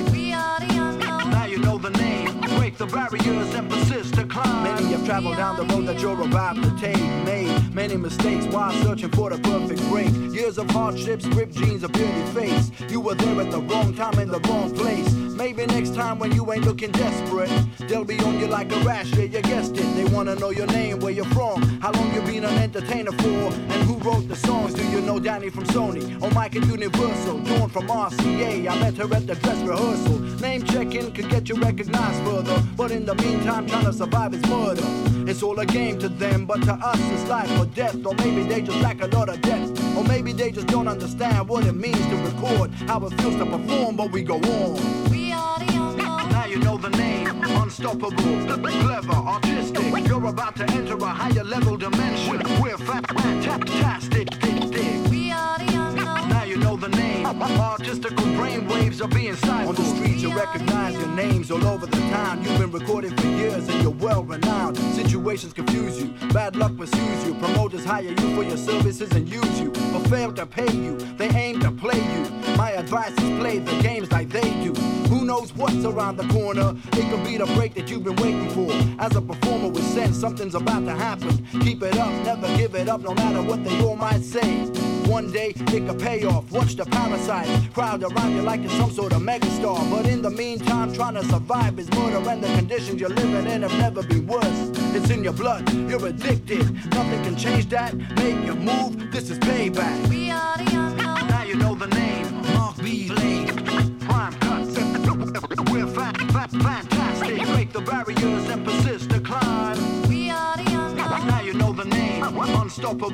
You know the name. Break the barriers and persist to climb. Many have traveled down the road that you're about to take. Made many mistakes while searching for the perfect break. Years of hardships, ripped jeans, a bearded face. You were there at the wrong time in the wrong place. Maybe next time when you ain't looking desperate, they'll be on you like a rash. Yeah, you guessed it. They wanna know your name, where you're from, how long you been an entertainer for, and who wrote the songs. Do you know Danny from Sony? Or Mike at Universal? Dawn from RCA. I met her at the dress rehearsal. Name checking could get you recognized further, but in the meantime, trying to survive is murder. It's all a game to them, but to us it's life or death. Or maybe they just lack a lot of depth. Or maybe they just don't understand what it means to record, how it feels to perform, but we go on. We are the young Now you know the name, unstoppable, clever, artistic. You're about to enter a higher level dimension. We're fa- fantastic. The name. Artistical brainwaves are being signed. On the streets, you recognize your names all over the town. You've been recording for years and you're well renowned. Situations confuse you, bad luck pursues you. Promoters hire you for your services and use you, but fail to pay you. They aim to play you. My advice is play the games like they do. Who knows what's around the corner? It could be the break that you've been waiting for. As a performer with sense, something's about to happen. Keep it up, never give it up, no matter what they all might say. One day it could pay off. Watch the parasites crowd around you like you're some sort of megastar. But in the meantime, trying to survive is murder, and the conditions you're living in have never been worse. It's in your blood, you're addicted. Nothing can change that. Make your move. This is payback. We are the young Now you know the name. Mark B. Blade. Prime cuts. We're fa- fa- fantastic. Break the barriers and persist to climb. Unstoppable.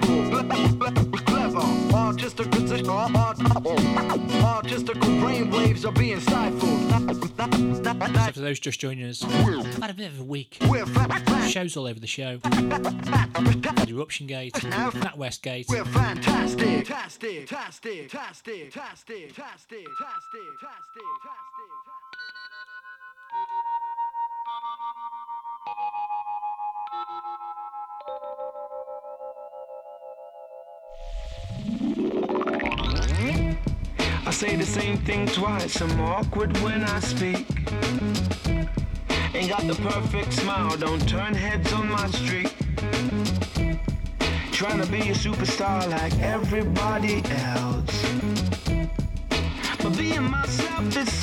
Clever. Artistic position. Artistical brainwaves are being stifled. So for those just joining us, had a bit of a week. Shows all over the show. Eruption Gate, Nat Westgate. We're fantastic. Tastic. Tastic. Tastic. Tastic. Tastic. Tastic. Tastic. I say the same thing twice. I'm awkward when I speak. Ain't got the perfect smile. Don't turn heads on my street. Trying to be a superstar like everybody else. But being myself is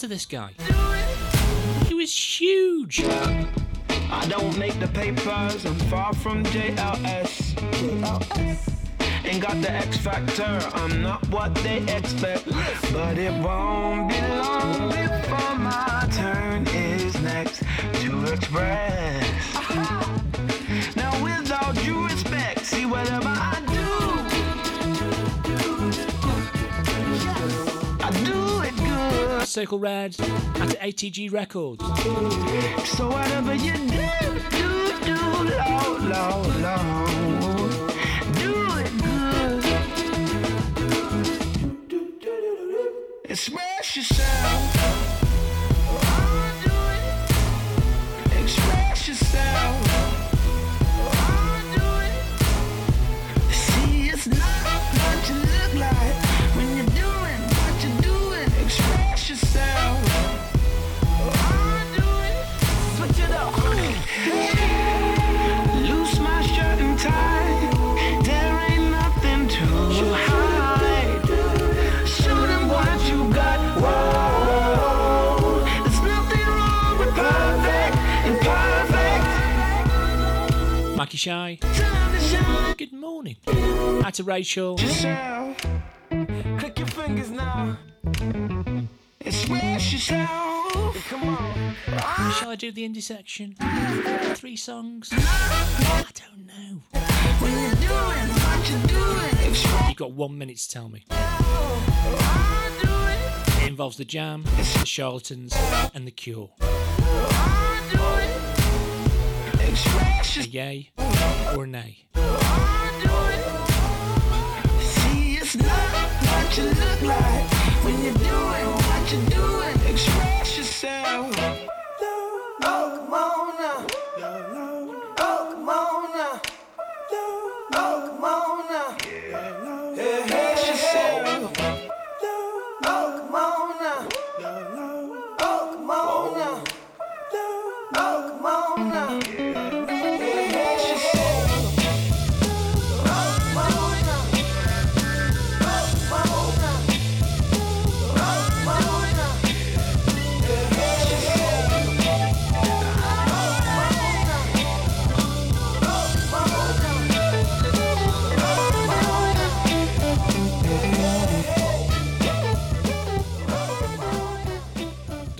to this guy? He was huge. I don't make the papers, I'm far from JLS. JLS. Ain't got the X factor, I'm not what they expect. But it won't be long before my turn is next to express. Now, with all due respect, see whatever Circle Red at ATG Records. So whatever you do, do, do, low, low, low. Mikey Shy. Good morning. Out to Rachel. Click your fingers now. Come on. Shall I do the indie section? Three songs? I don't know. You've got one minute to tell me. It involves the Jam, the Charlatans, and the Cure. Yay or nay? See, it's not what you look like when you're doing what you're doing. Express yourself.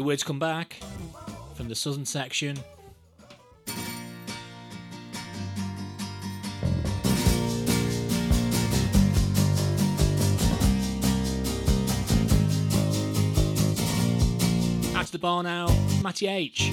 The words come back from the southern section. Out to the bar now, Matty H.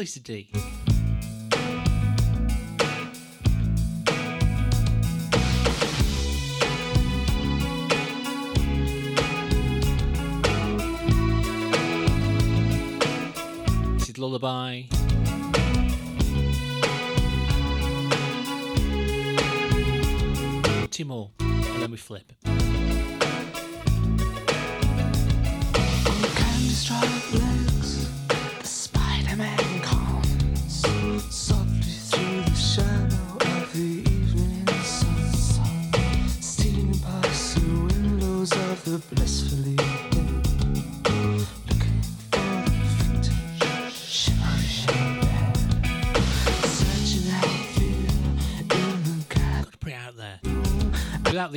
Lisa D. This is Lullaby. Two more, and then we flip.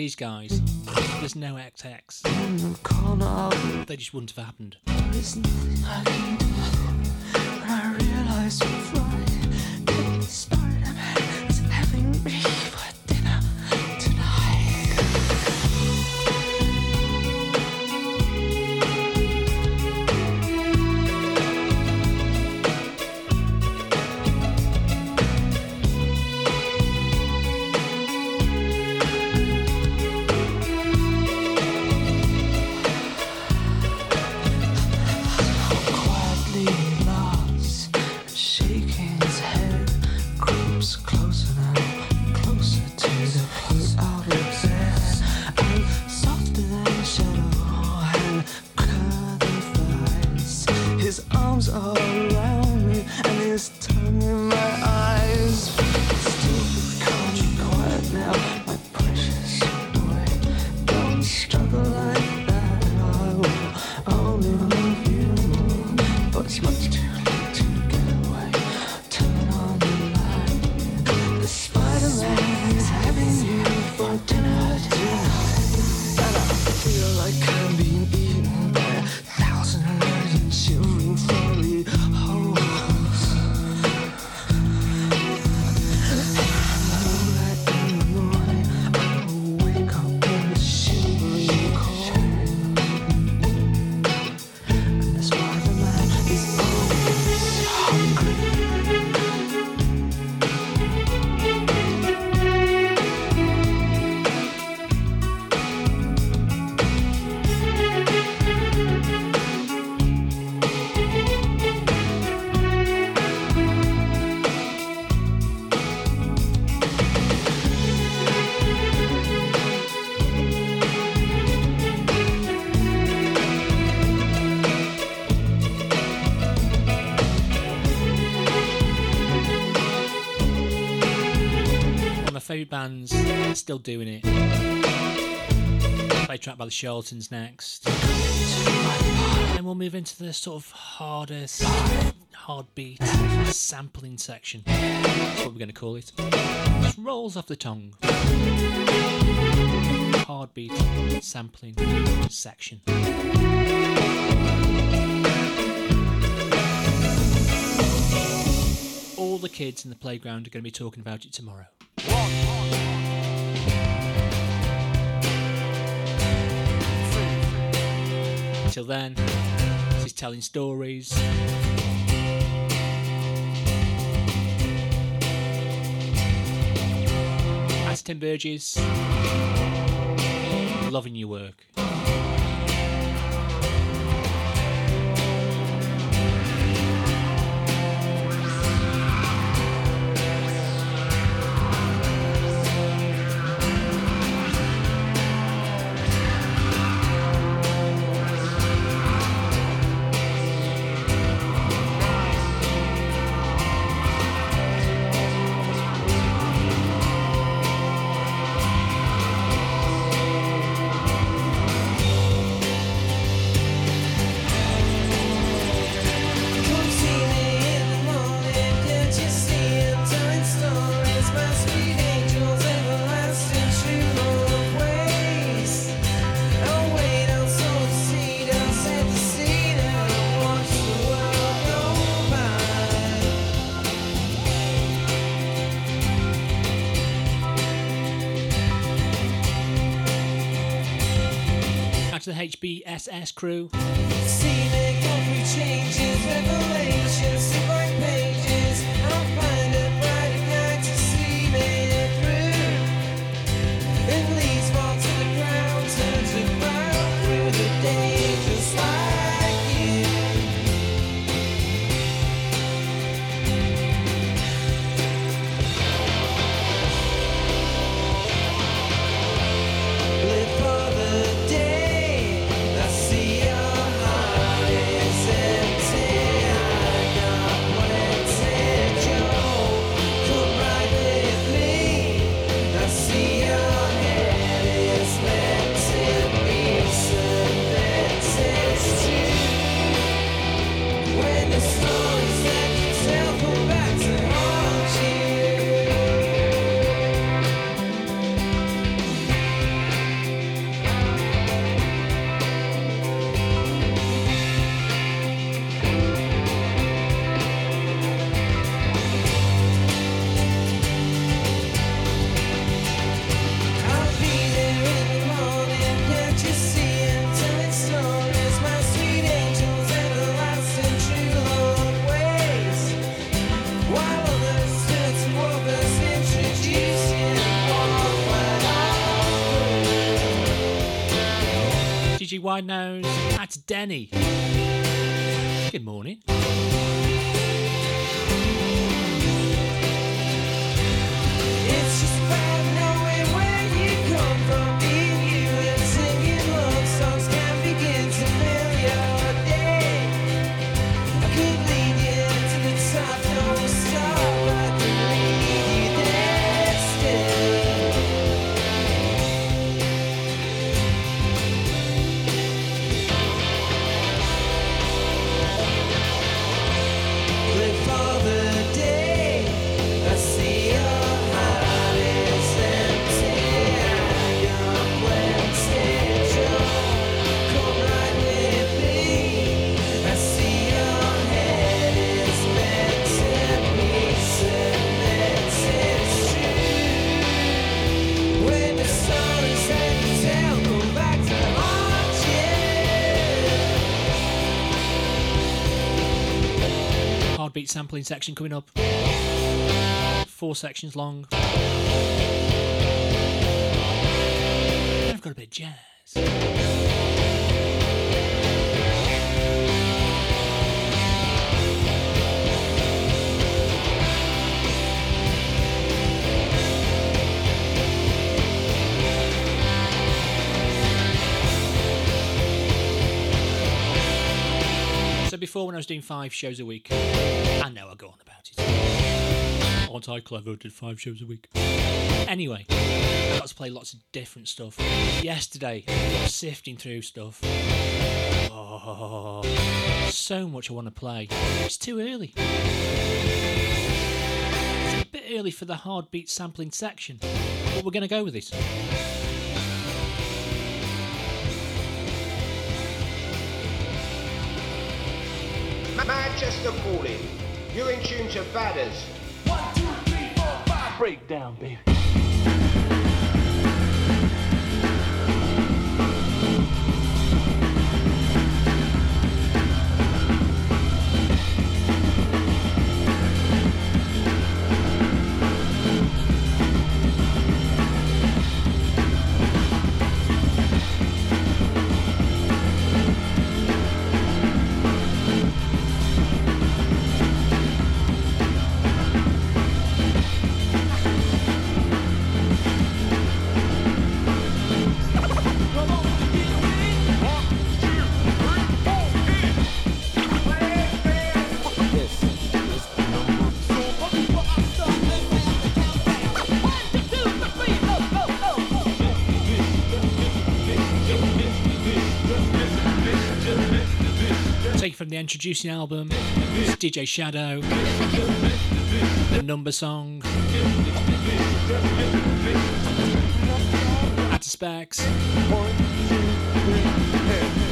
these guys, there's no XX. They just wouldn't have happened. favourite bands, still doing it. Play track by the Sheltons next. Then we'll move into the sort of hardest, hard beat sampling section. That's what we're going to call it. Just rolls off the tongue. Hard beat sampling section. all the kids in the playground are going to be talking about it tomorrow. Till then, she's telling stories. Tim Burgess. Loving your work. HBSS crew. Wide Nose. That's Denny. Sampling section coming up. Four sections long. I've got a bit jazz. So before, when I was doing five shows a week, Aren't I? Did five shows a week. Anyway, I got to play lots of different stuff. Yesterday, sifting through stuff. Oh, so much I want to play. It's too early. It's a bit early for the hard beat sampling section, but we're going to go with it. Manchester calling. You're in tune to Badders. Breakdown, baby. The Endtroducing album, it's DJ Shadow, the number song, to Specs. That's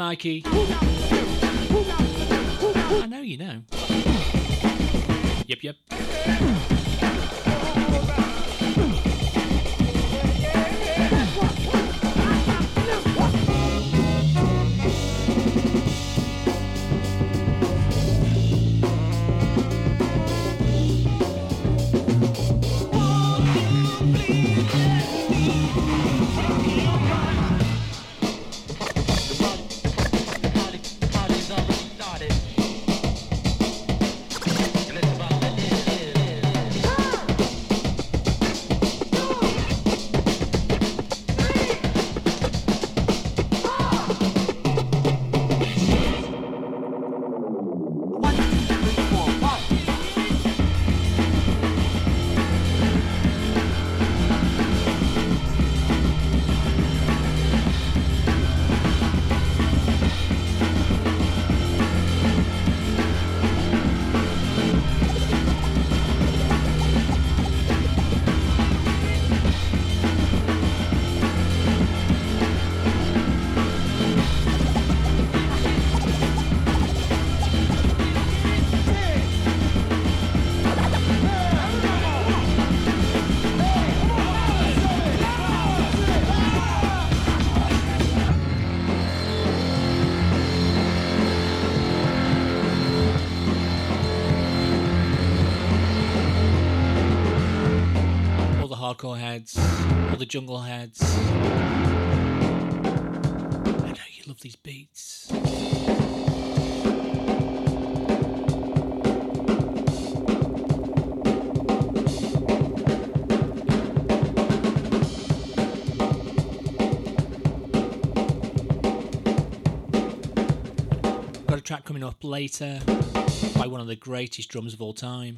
Mikey. I know you know. Yep, yep. Heads, all the Jungle Heads. I know you love these beats. track coming up later by one of the greatest drums of all time.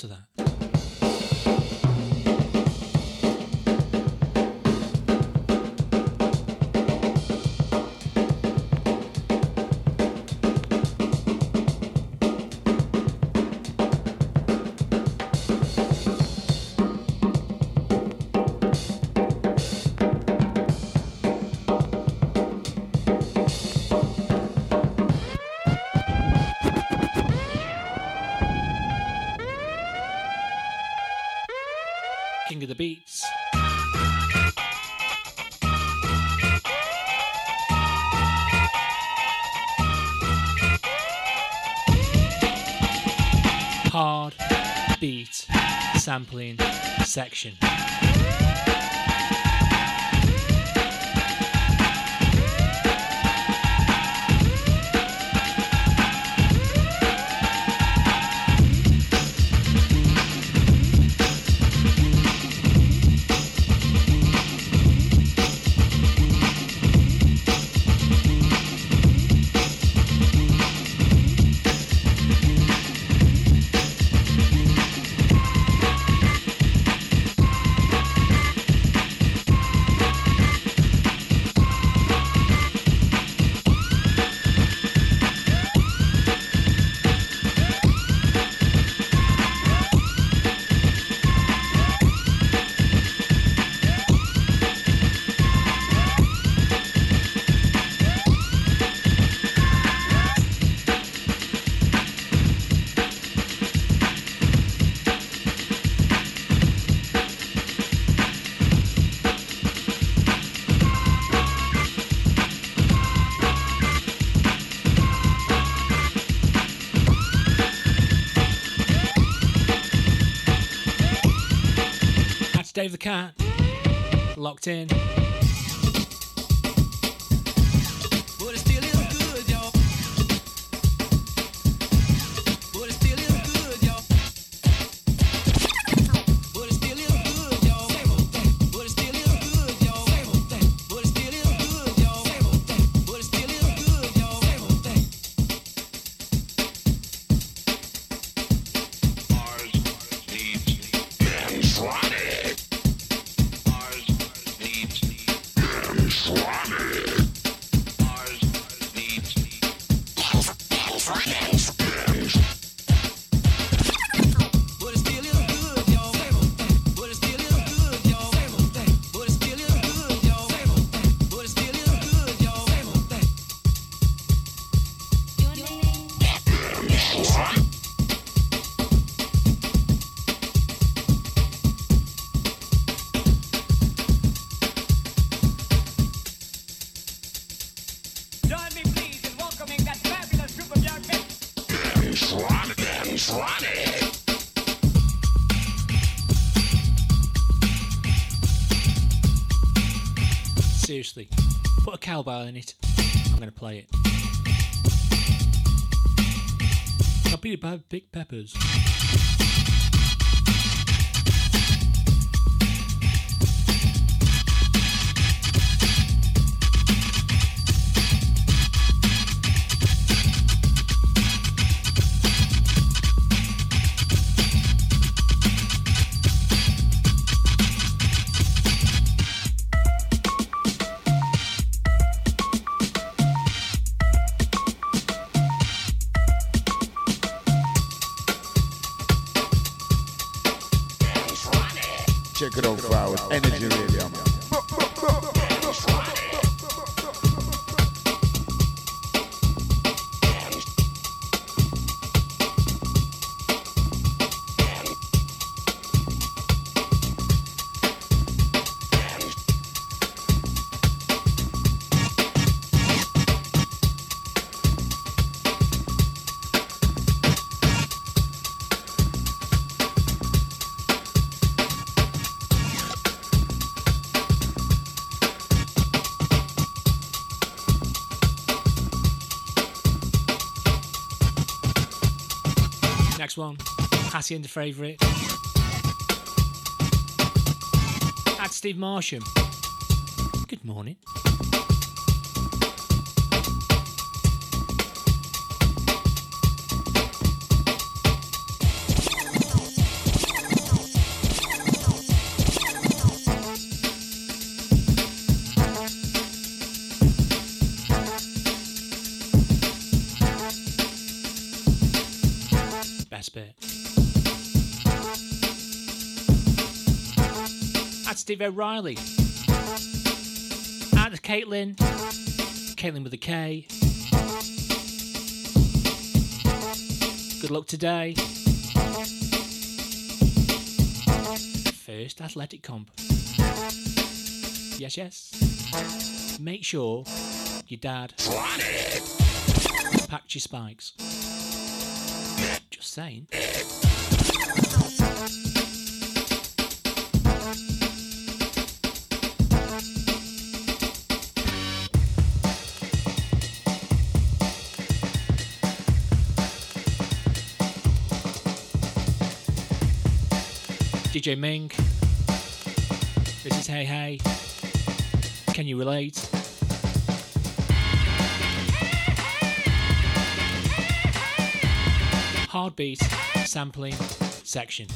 to that. sampling section. Dave the Cat. Locked in. cowbell in it. I'm going to play it. I'll be big peppers. One, Hacienda favourite. At Steve Marsham. Steve O'Reilly. And Caitlin. Caitlin with a K. Good luck today. First athletic comp. Yes, yes. Make sure your dad packed your spikes. Just saying. DJ Mink. This is Hey Hey. Can you relate? Hardbeat sampling section.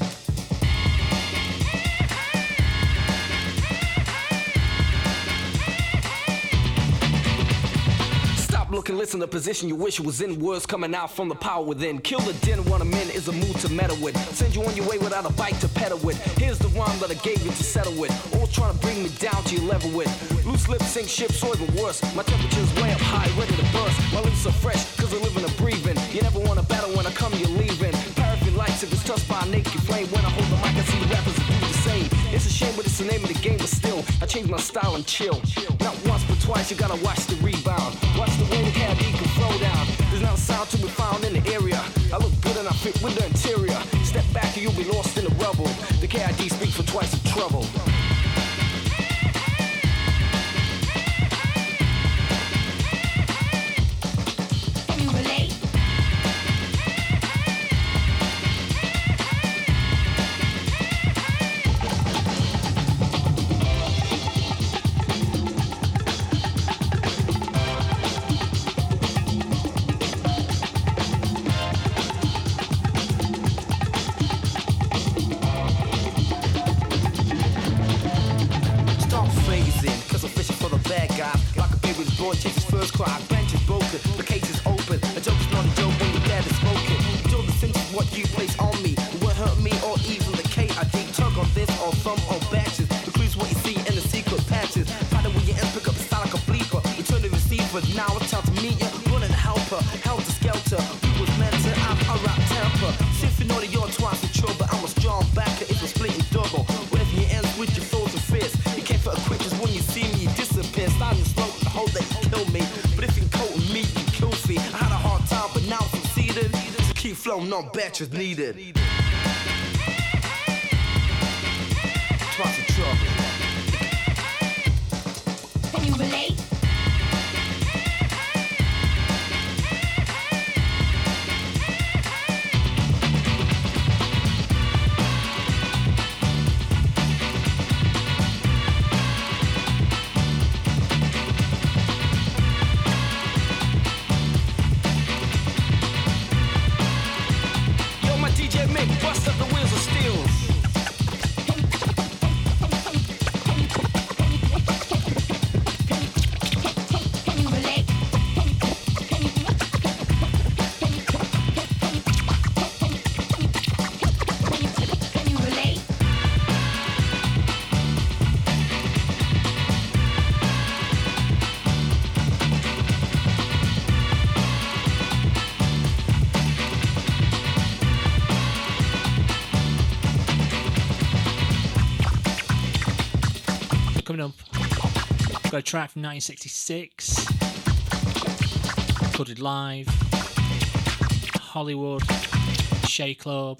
Stop looking, listen to position you wish was in. Words coming out from the power within. Kill the din, want a min is a mood to meddle with. Send you on your way without a bite to pedal with. Here's the rhyme that I gave you to settle with. All trying to bring me down to your level with. Loose lips sink ships, or even worse. My temperature's way up high, ready to burst. My lips so fresh, cause I live in a breathing. You never wanna battle when I come, you're leaving. Paraffin lights if it's touched by a naked flame. When I hold It's the name of the game, but still, I change my style and chill. Not once, but twice, you gotta watch the rebound. Watch the way the beat can flow down. There's not a sound to be found in the area. I look good and I fit with the interior. Step back and you'll be lost in the rubble. The KID speaks for twice the trouble. No needed. Track from 1966, recorded live, Hollywood, Chez Club.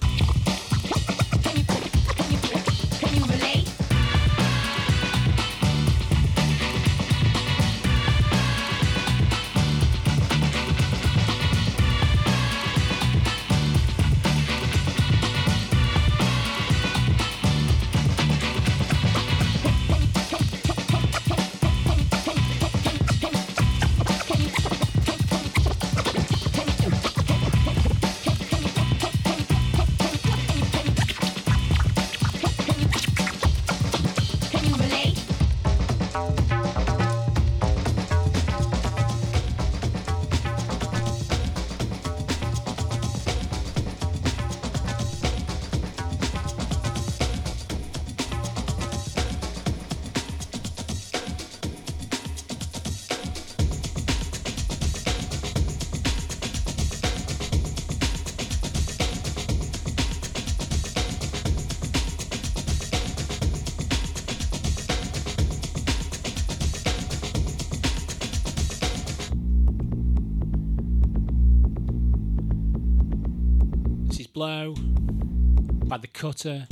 Cutter.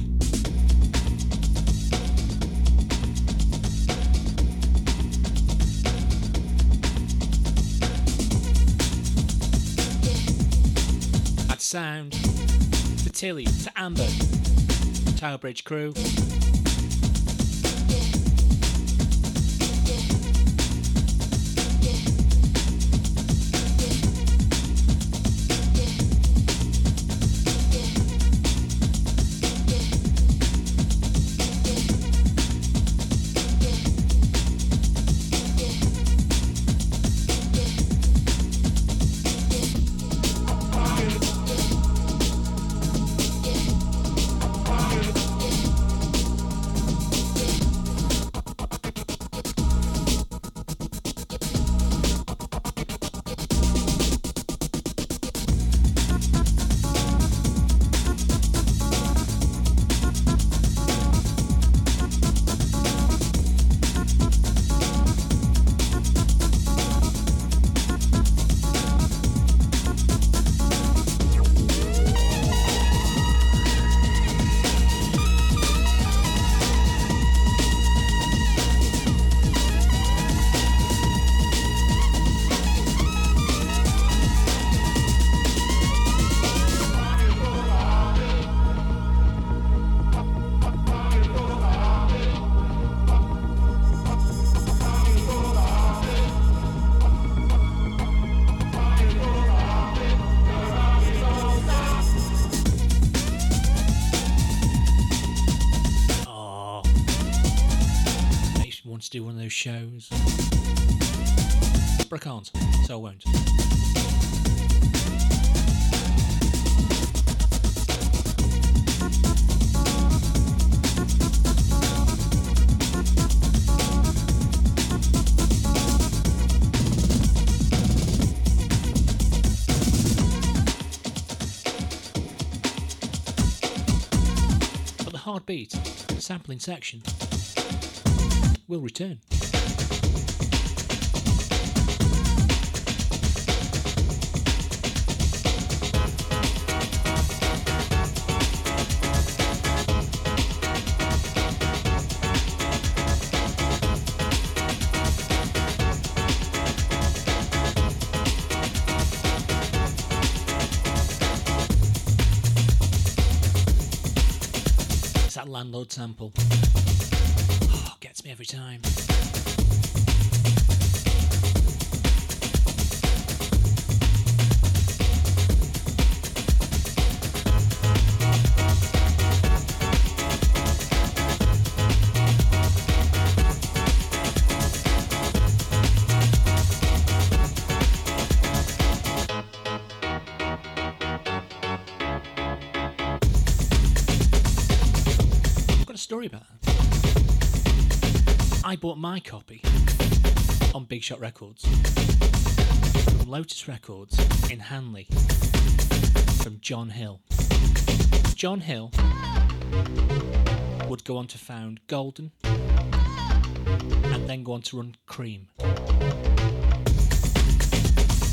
At Sound, to Tilly, to Amber, Tower Bridge Crew. Shows. But I can't, so I won't. The sampling section, will return. That sample. Oh, gets me every time. Bought my copy on Big Shot Records from Lotus Records in Hanley from John Hill. John Hill would go on to found Golden and then go on to run Cream.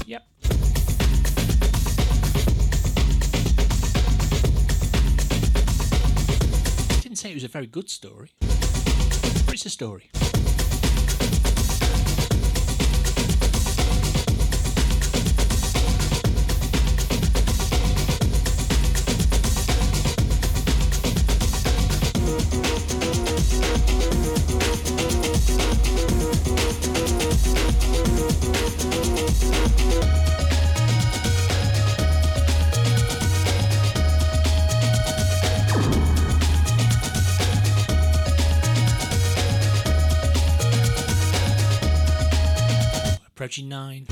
Yep. Didn't say it was a very good story, but it's a story. Approaching nine.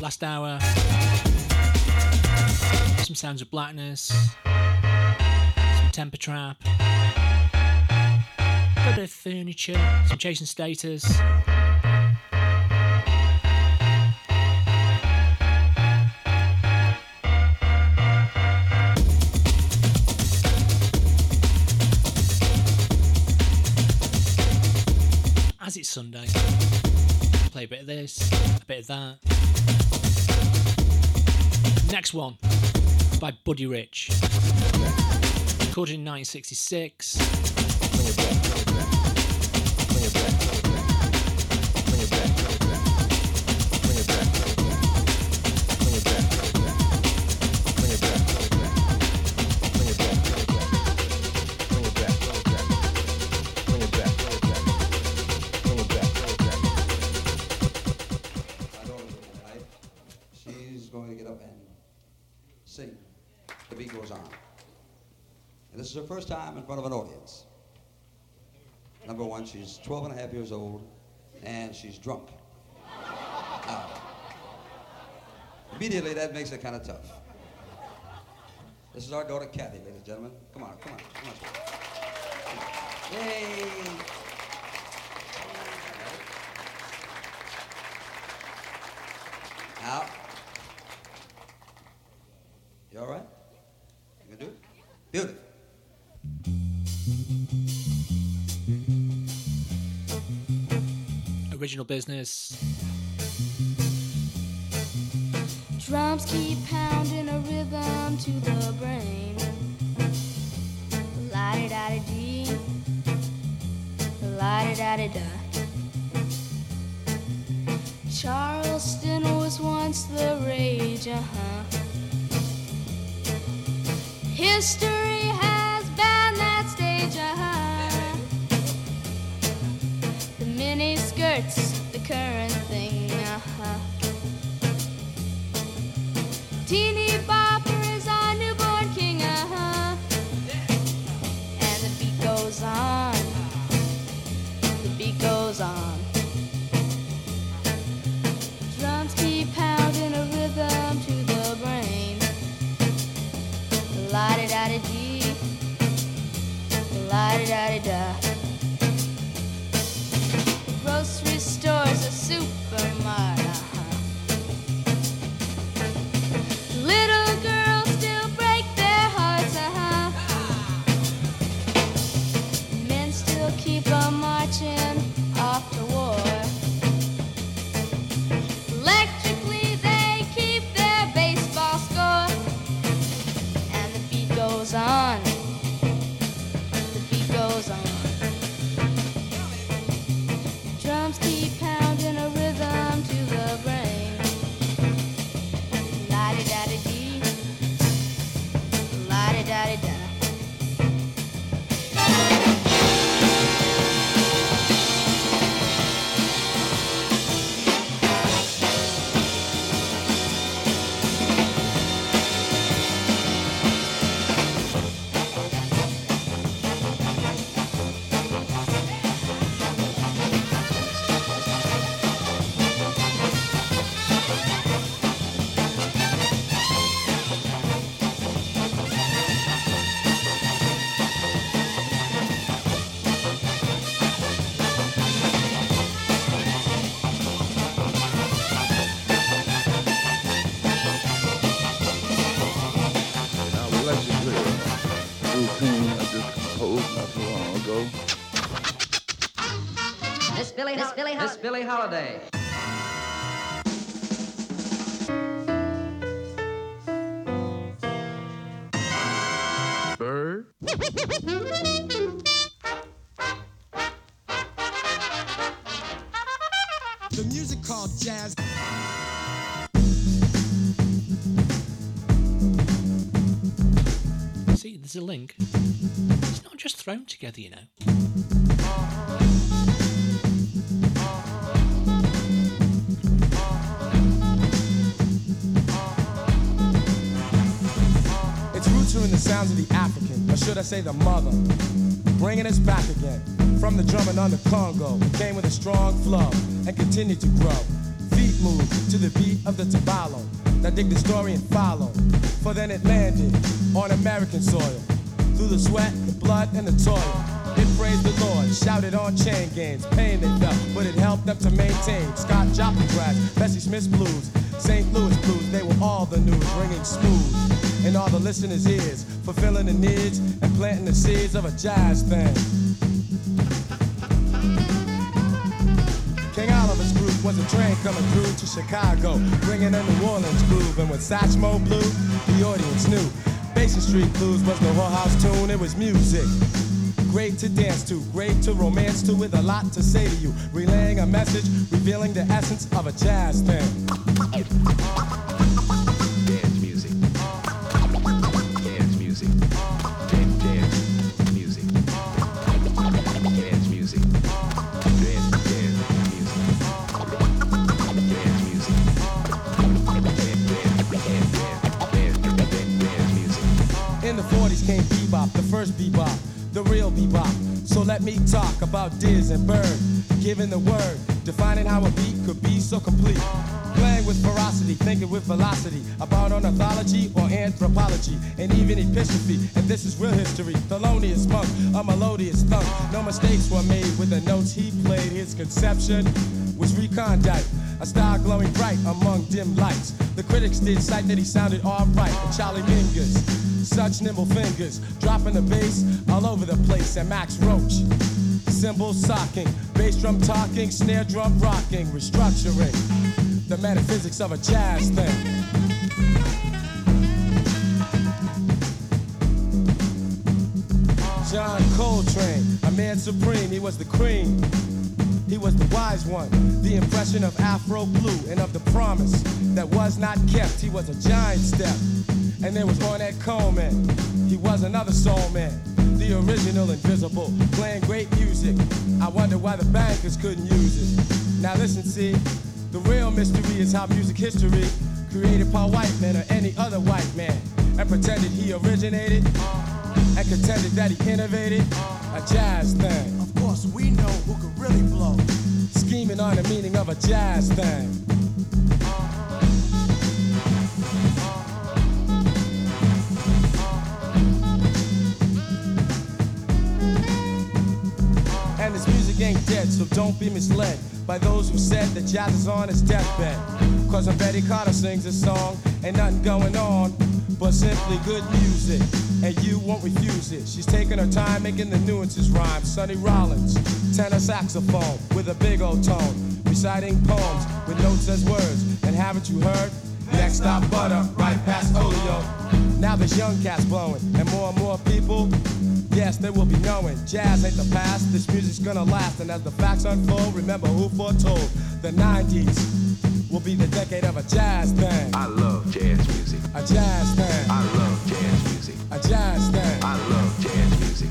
Last hour. Some sounds of blackness. Some temper trap. A bit of furniture. Some chasing status. Next one by Buddy Rich. Recorded in 1966. She's 12 and a half years old, and she's drunk. Immediately, that makes it kind of tough. This is our daughter, Kathy, ladies and gentlemen. Come on, come on, come on. Come on. Yay! Now, you all right? You can do it? Beautiful. Original business. Drums keep pounding a rhythm to the brain. La da di dee, la di da di da. Charleston was once the rage, uh huh. History has banned that stage, uh huh. Mini skirts, the current thing, uh huh. Teeny Bopper is our newborn king, uh huh. And the beat goes on. The beat goes on. Drums keep pounding a rhythm to the brain. La di da di dee. La di da di da. Stores, Miss Billy, Miss Billie Holiday. Bird. The music called jazz. See, there's a link. It's not just thrown together, you know. Say the mother, bringing us back again from the drumming on the Congo. Came with a strong flow and continued to grow. Feet move to the beat of the tabalo. Now dig the story and follow, for then it landed on American soil. Through the sweat, the blood, and the toil. It praised the Lord, shouted on chain gangs, pain they felt, but it helped them to maintain. Scott Joplin grass, Bessie Smith's blues, St. Louis blues, they were all the news, ringing smooth in all the listeners' ears, fulfilling the needs and planting the seeds of a jazz thing. King Oliver's group was a train coming through to Chicago, bringing a New Orleans groove. And when Satchmo blew, the audience knew. Basin Street Blues was the whorehouse tune, it was music. Great to dance to, great to romance to, with a lot to say to you. Relaying a message, revealing the essence of a jazz thing. Let me talk about Diz and Bird, giving the word, defining how a beat could be so complete. Playing with ferocity, thinking with velocity about ornithology or anthropology, and even Epistrophy. And this is real history. Thelonious Monk, a melodious thump. No mistakes were made with the notes he played. His conception was recondite, a star glowing bright among dim lights. The critics did cite that he sounded alright, Charlie Mingus, such nimble fingers, dropping the bass all over the place. And Max Roach, cymbal socking, bass drum talking, snare drum rocking, restructuring the metaphysics of a jazz thing. John Coltrane, a man supreme, he was the cream. He was the wise one, the impression of Afro blue and of the promise that was not kept. He was a giant step. And there was Ornette Coleman. He was another soul man, the original invisible, playing great music. I wonder why the bankers couldn't use it. Now listen, see, the real mystery is how music history created by white men or any other white man and pretended he originated and contended that he innovated a jazz thing. Of course, we know who could really blow. Scheming on the meaning of a jazz thing. Ain't dead, so don't be misled by those who said that jazz is on its deathbed. Cause when Betty Carter sings a song, ain't nothing going on but simply good music. And you won't refuse it. She's taking her time making the nuances rhyme. Sonny Rollins, tenor saxophone with a big old tone, reciting poems with notes as words. And haven't you heard? Next stop, butter, right past Olio. Now there's young cats blowing, and more and more people Yes, they will be knowing jazz ain't the past. This music's gonna last, and as the facts unfold, remember who foretold the 90s will be the decade of a jazz thing. I love jazz music. A jazz thing. I love jazz music. A jazz thing. I love jazz music.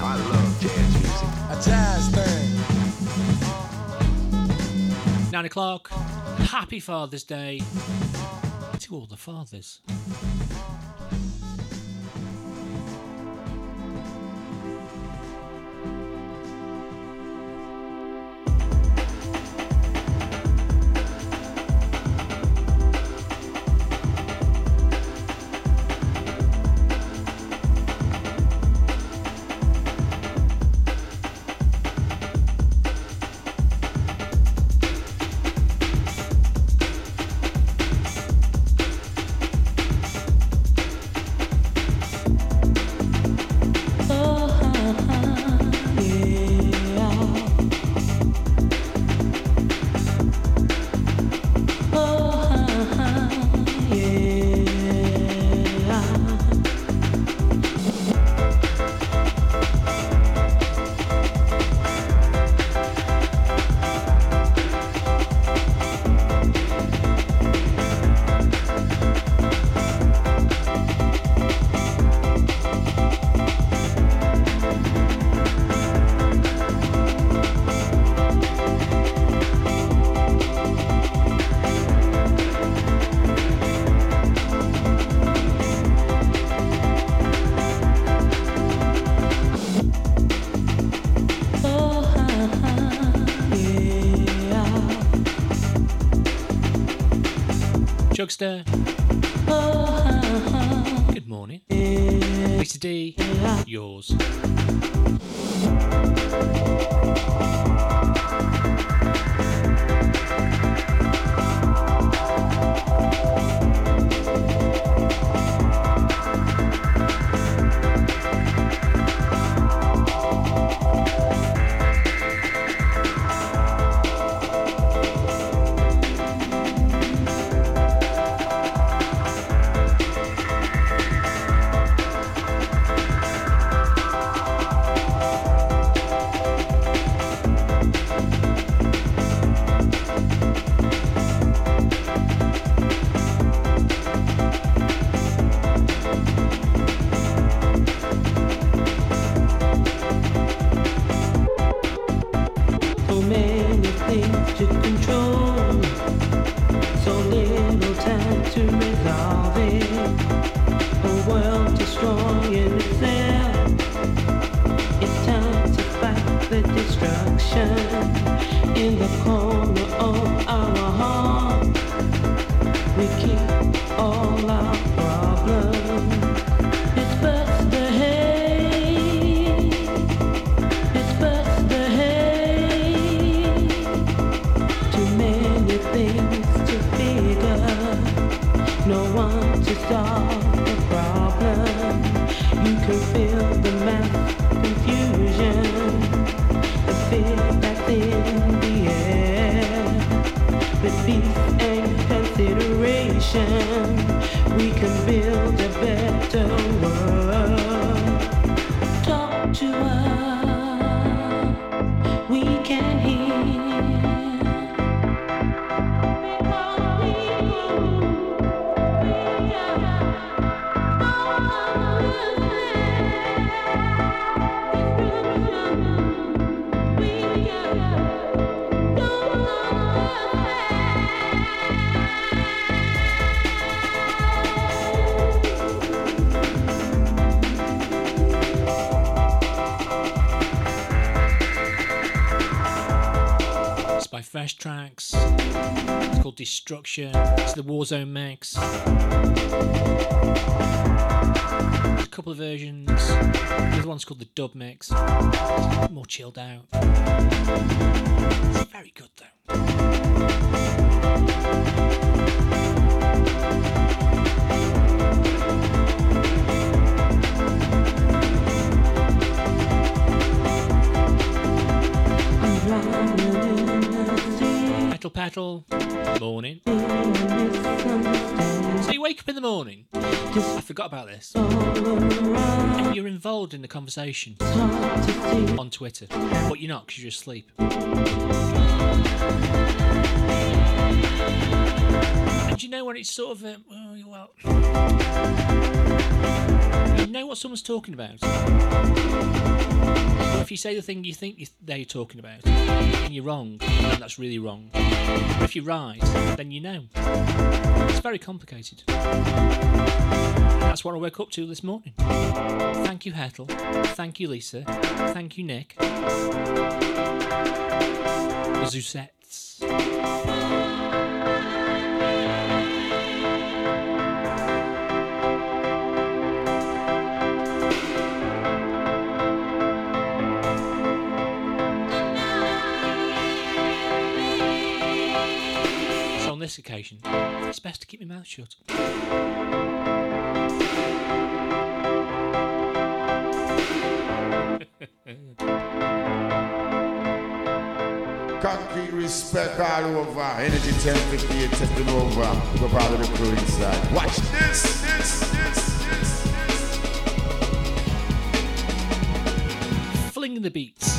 I love jazz music. A jazz thing. Nine o'clock. Happy Father's Day to all the fathers. Chugster. Oh, Good morning. Mr. D, yours. Destruction. It's the Warzone mix. There's a couple of versions. The other one's called the Dub mix. More chilled out. It's very good though. Petal petal. Morning. So you wake up in the morning. I forgot about this. And you're involved in the conversation on Twitter. But you're not because you're asleep. And you know when it's sort of, um, well, you know what someone's talking about. If you say the thing you think they're talking about, and you're wrong, then that's really wrong. But if you're right, then you know. It's very complicated. That's what I woke up to this morning. Thank you, Hettel. Thank you, Lisa. Thank you, Nick. The this occasion, it's best to keep my mouth shut. Concrete respect all over. Energy 1058 taking over. Go part of the crew inside. Watch this, this, this, this. Flinging the beats.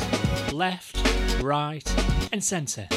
Left, right, and centre.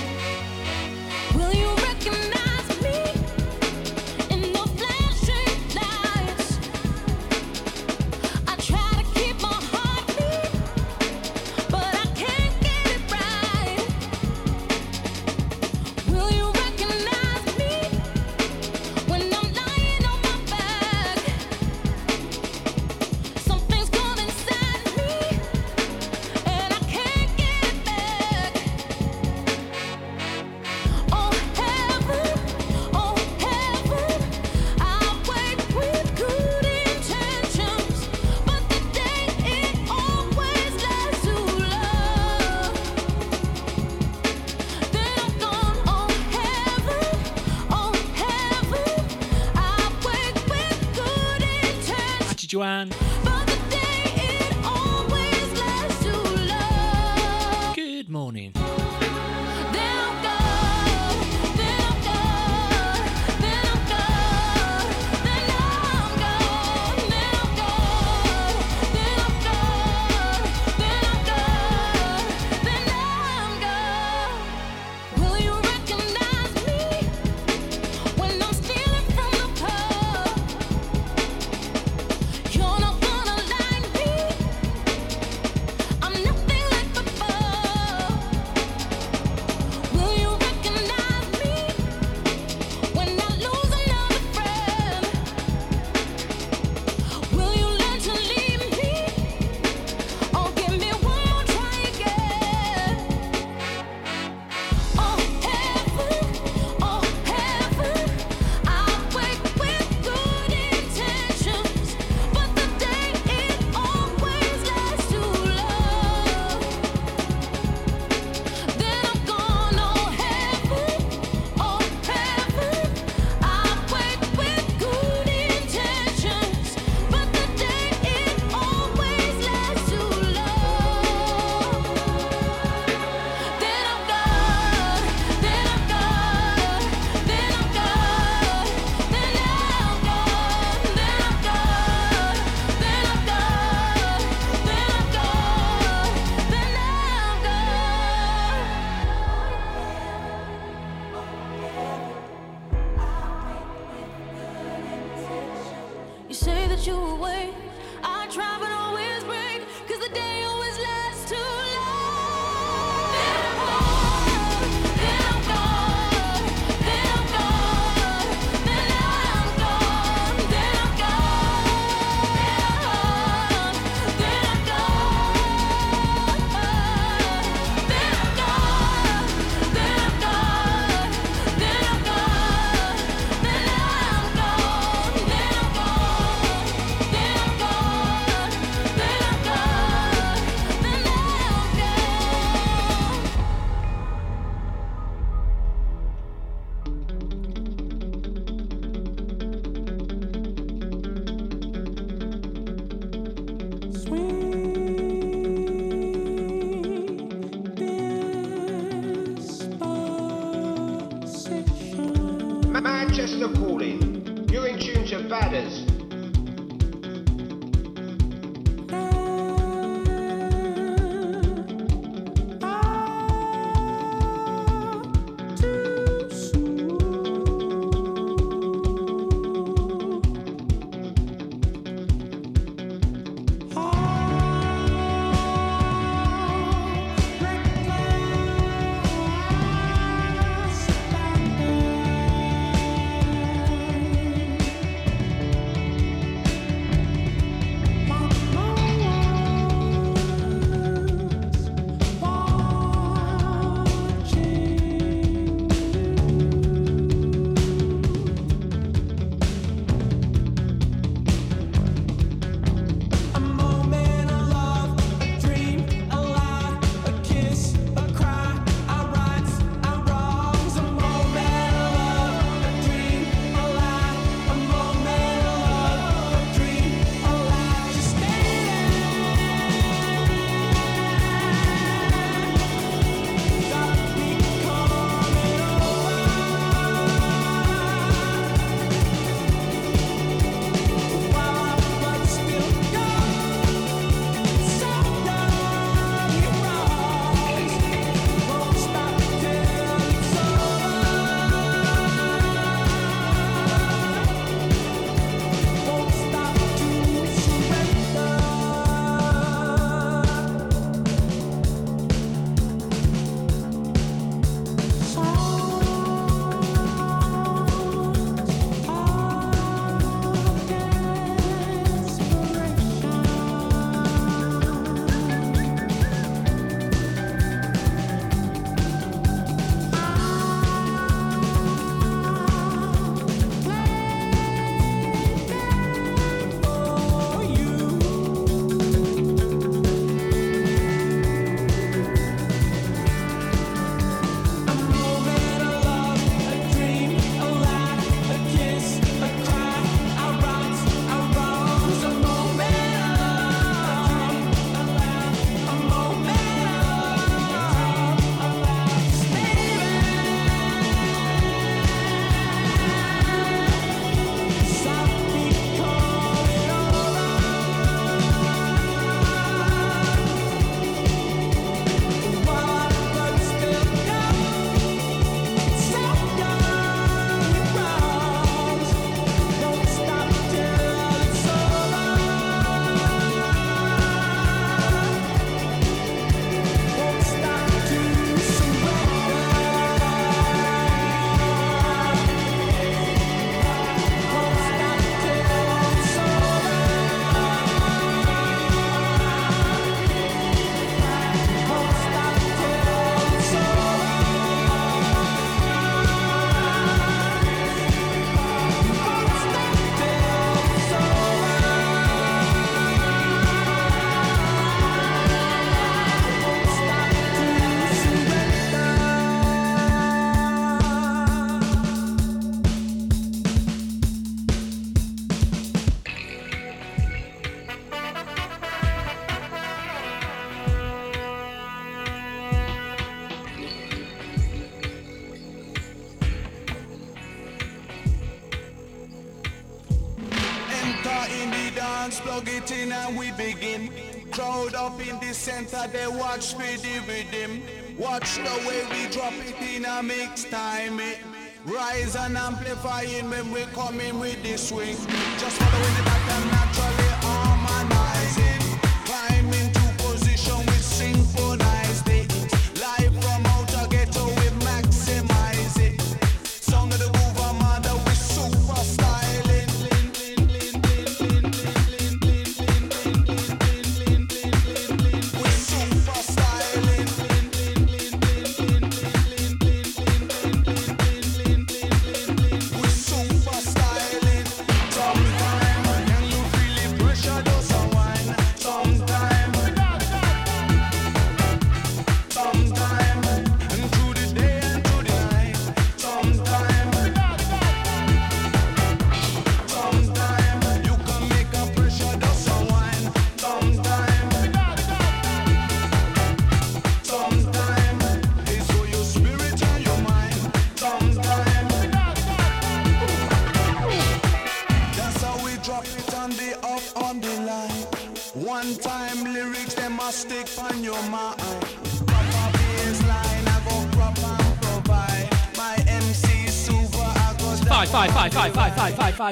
Up in the center, they watch for the rhythm. Watch the way we drop it in a mix time. It. Rise and amplifying when we come in with the swing. Just following the pattern naturally harmonizing.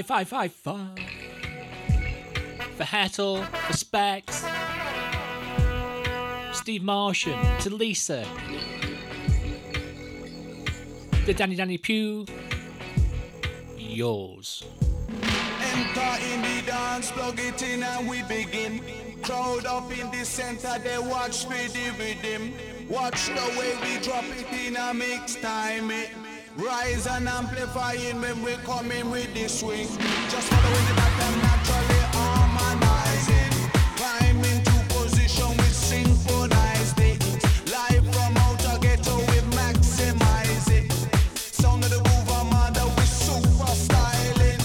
Five, five, five, five. For Hettel, for Specs, Steve Martian, to Lisa, the Danny Danny Pew, yours. Enter in the dance, plug it in and we begin. Crowd up in the center, they watch for the rhythm. Watch the way we drop it in a mix time. eh. Rise and amplifying when we come in with the swing. Just following the pattern naturally harmonizing. Climb into position with synchronized it. Live from outer ghetto we maximize it. Sound of the we super styling.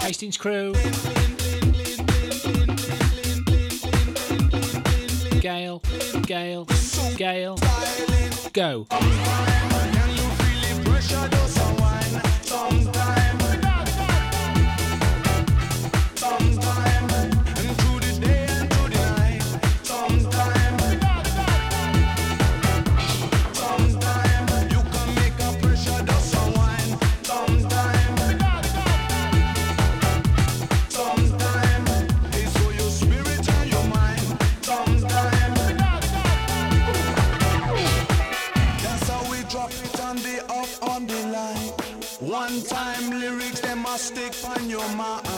Hastings crew. Gale, Gale, go. Stick on your mind.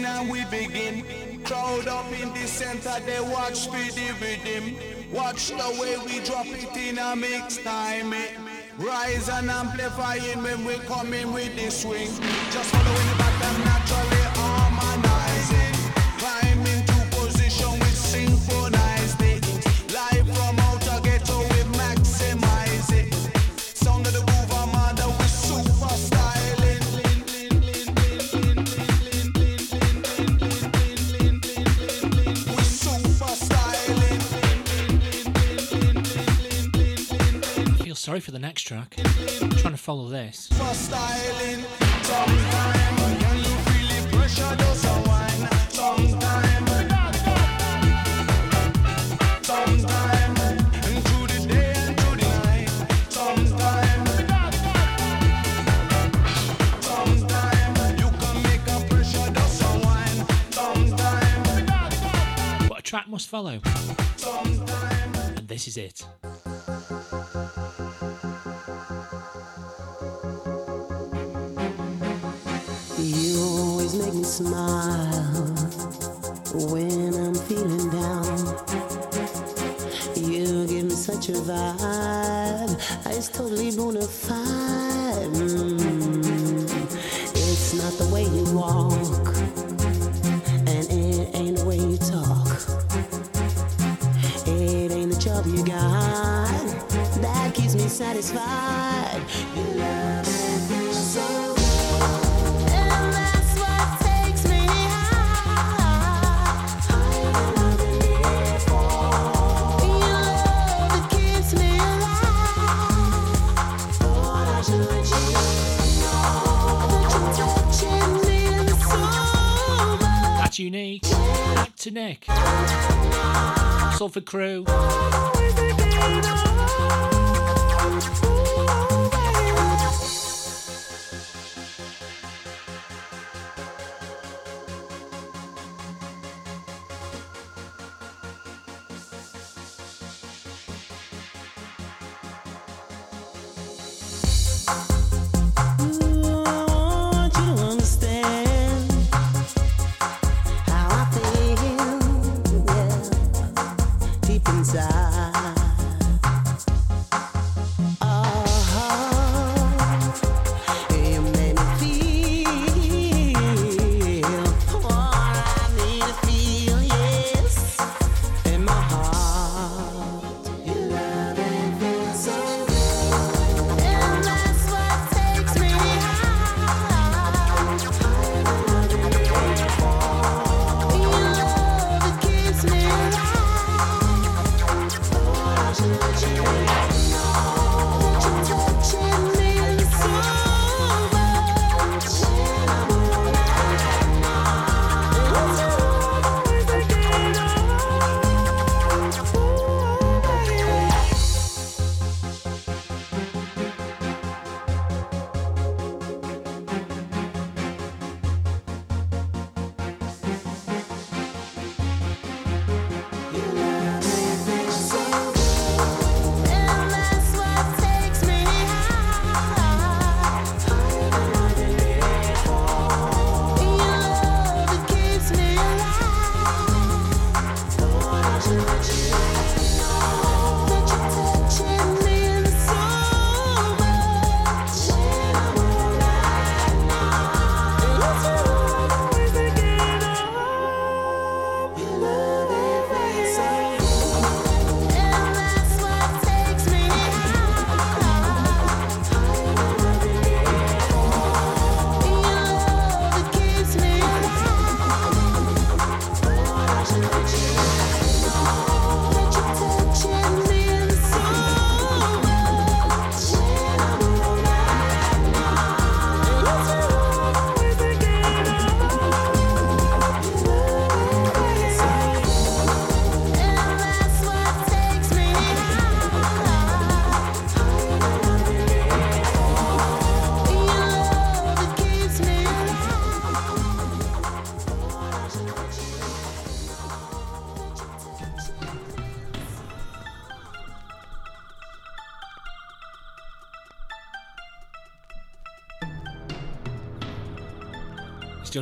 And we begin. Crowd up in the center, they watch for the rhythm. Watch the way we drop it in a mix time. eh. Rise and amplifying when we come in with the swing. Just following the pattern naturally Sorry for the next track. I'm trying to follow this. track must follow. And this is it. make me smile when I'm feeling down. You give me such a vibe, I just totally bona fide. Mm. to Nick. Salford Crew.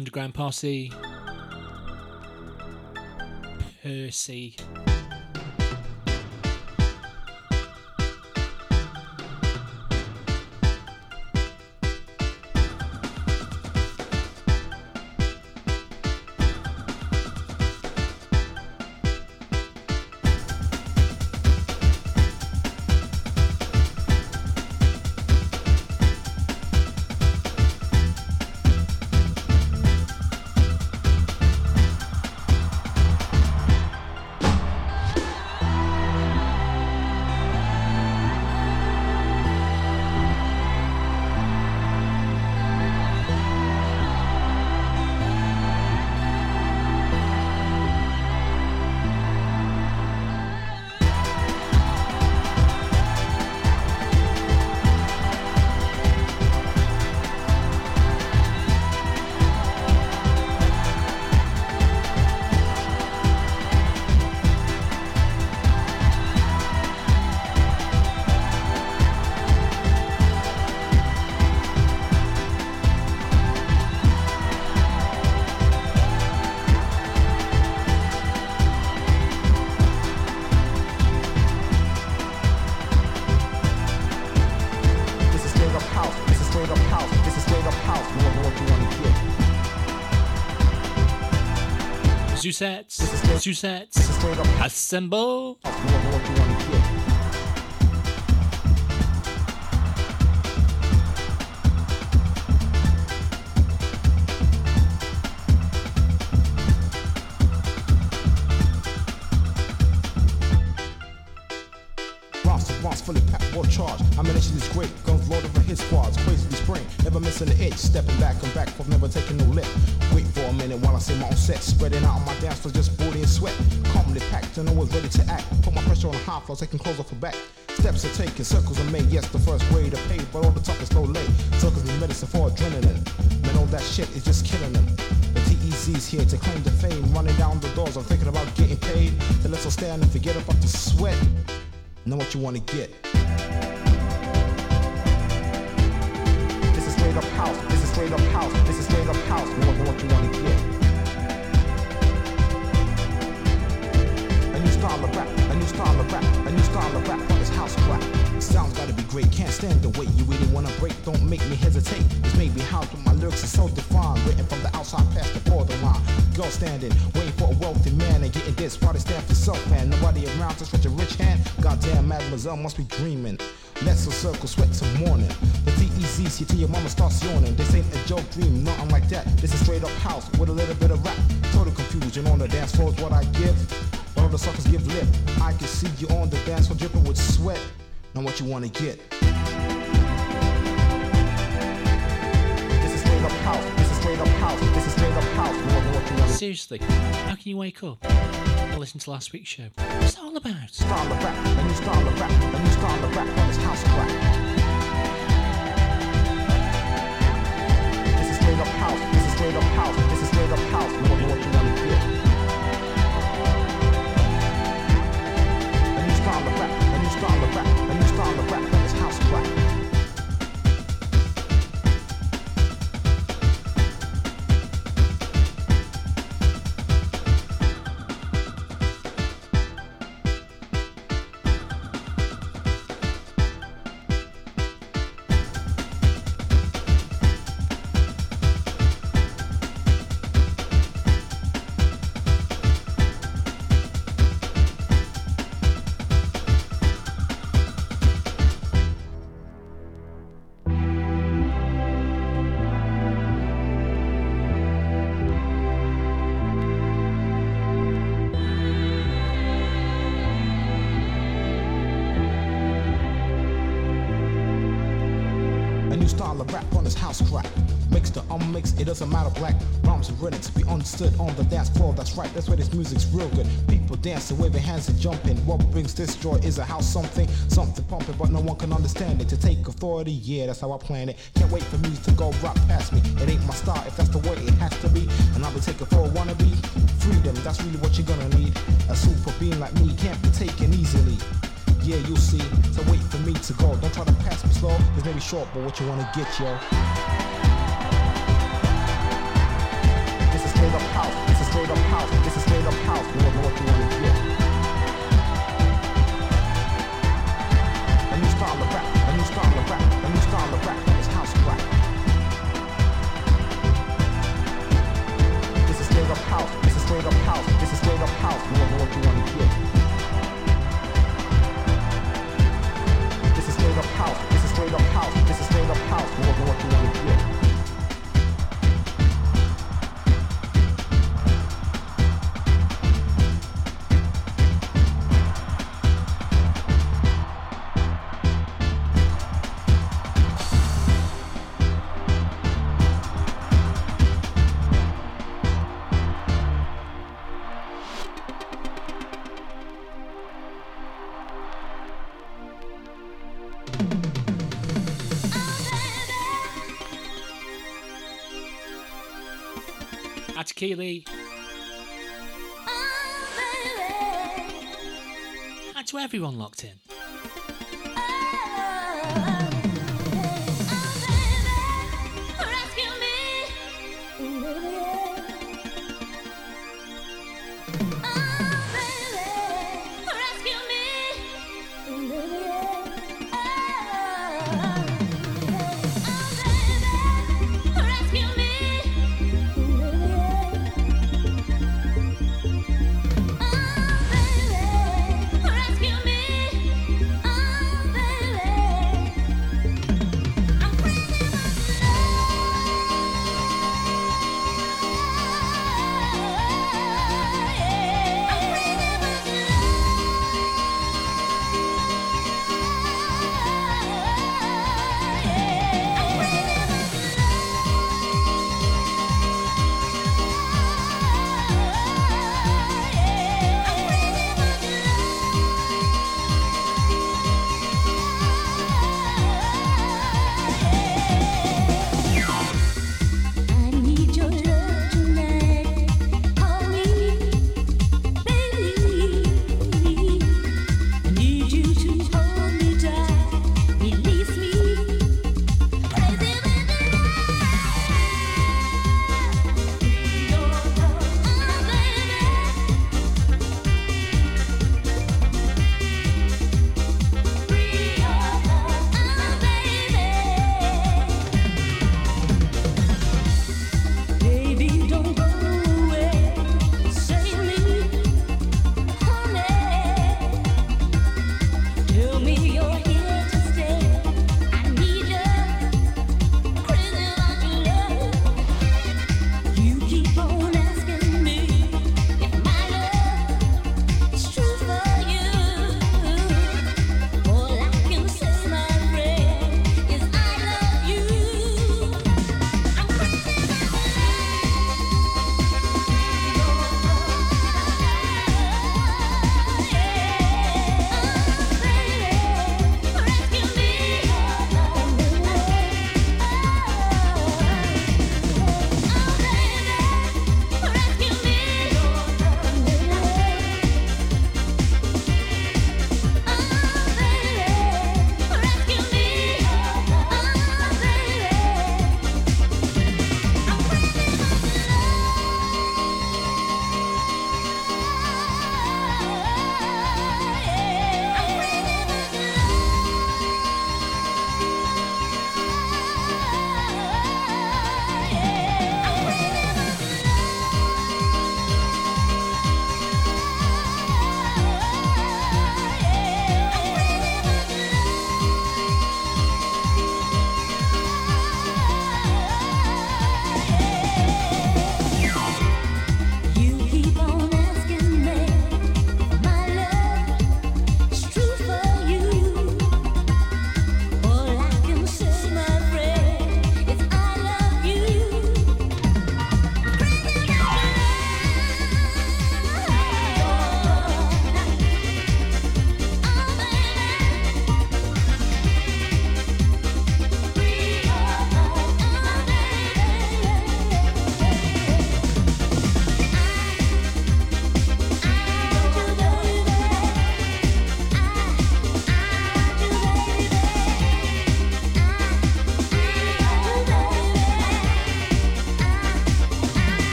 Underground party, Percy, Zusettes, Zusettes, assemble. The high floor, taking clothes off her back. Steps are taken, circles are made. Yes, the first way to pay, but all the talk is no late. Circles need medicine for adrenaline. Man, all that shit is just killing them. The TEZ's here to claim the fame. Running down the doors, I'm thinking about getting paid. Then let's all stand and forget about the sweat. Know what you wanna get. Be dreaming. Let's a circle, sweat till morning. The TEZ, see till your mama starts yawning. This ain't a joke dream, nothing like that. This is straight up house with a little bit of rap. Total confusion on the dance floor is what I give. All the suckers give lip. I can see you on the dance floor dripping with sweat. Now what you wanna get? This is straight up house. This is straight up house. This is straight up house. Seriously, how can you wake up listen to last week's show? What's that all about? This is straight up house. This is straight up house. This is straight up house. Doesn't matter black. Rhymes written to be understood on the dance floor. That's right, that's why this music's real good. People dancing, waving hands and jumping. What brings this joy is a house something, something pumping, but no one can understand it. To take authority, yeah, that's how I plan it. Can't wait for music to go rock past me. It ain't my style, if that's the way it has to be. And I'll be taking for a wannabe. Freedom, that's really what you're gonna need. A super being like me can't be taken easily. Yeah, you'll see. So wait for me to go. Don't try to pass me slow. This maybe short, but what you wanna get, yo. Straight up house. This is straight up house. This is straight up house. Know what you wanna. A new style of rap. A new style of rap. A new style of rap. This house rap. This is straight up house. This is straight up house. This is straight up house. You wanna. This is straight up house. This is straight up house. This is straight up house. You wanna get. Atakili. And to everyone locked in.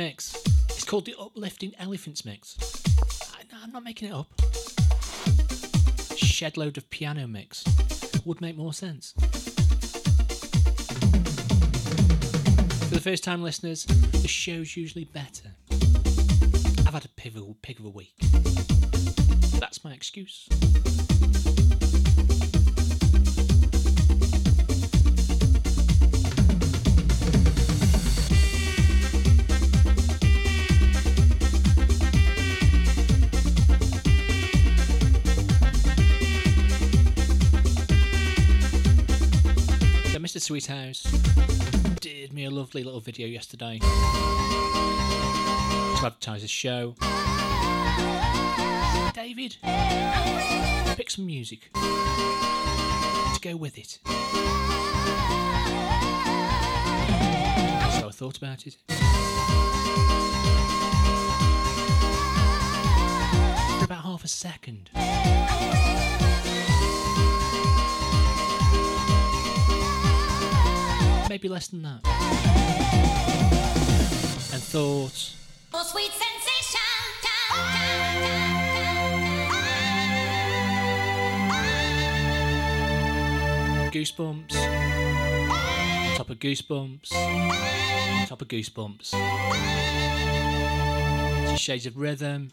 Mix. It's called the Uplifting Elephants mix. I, I'm not making it up. Shed load of piano mix would make more sense. For the first time listeners, the show's usually better. I've had a of, pig of a week. That's my excuse. So Mr. Sweethouse did me a lovely little video yesterday to advertise his show. David, pick some music to go with it. So I thought about it. For about half a second. Maybe less than that. And thought, Oh, sweet sensation. Goosebumps. Top of Goosebumps. Top of Goosebumps. Shades of rhythm.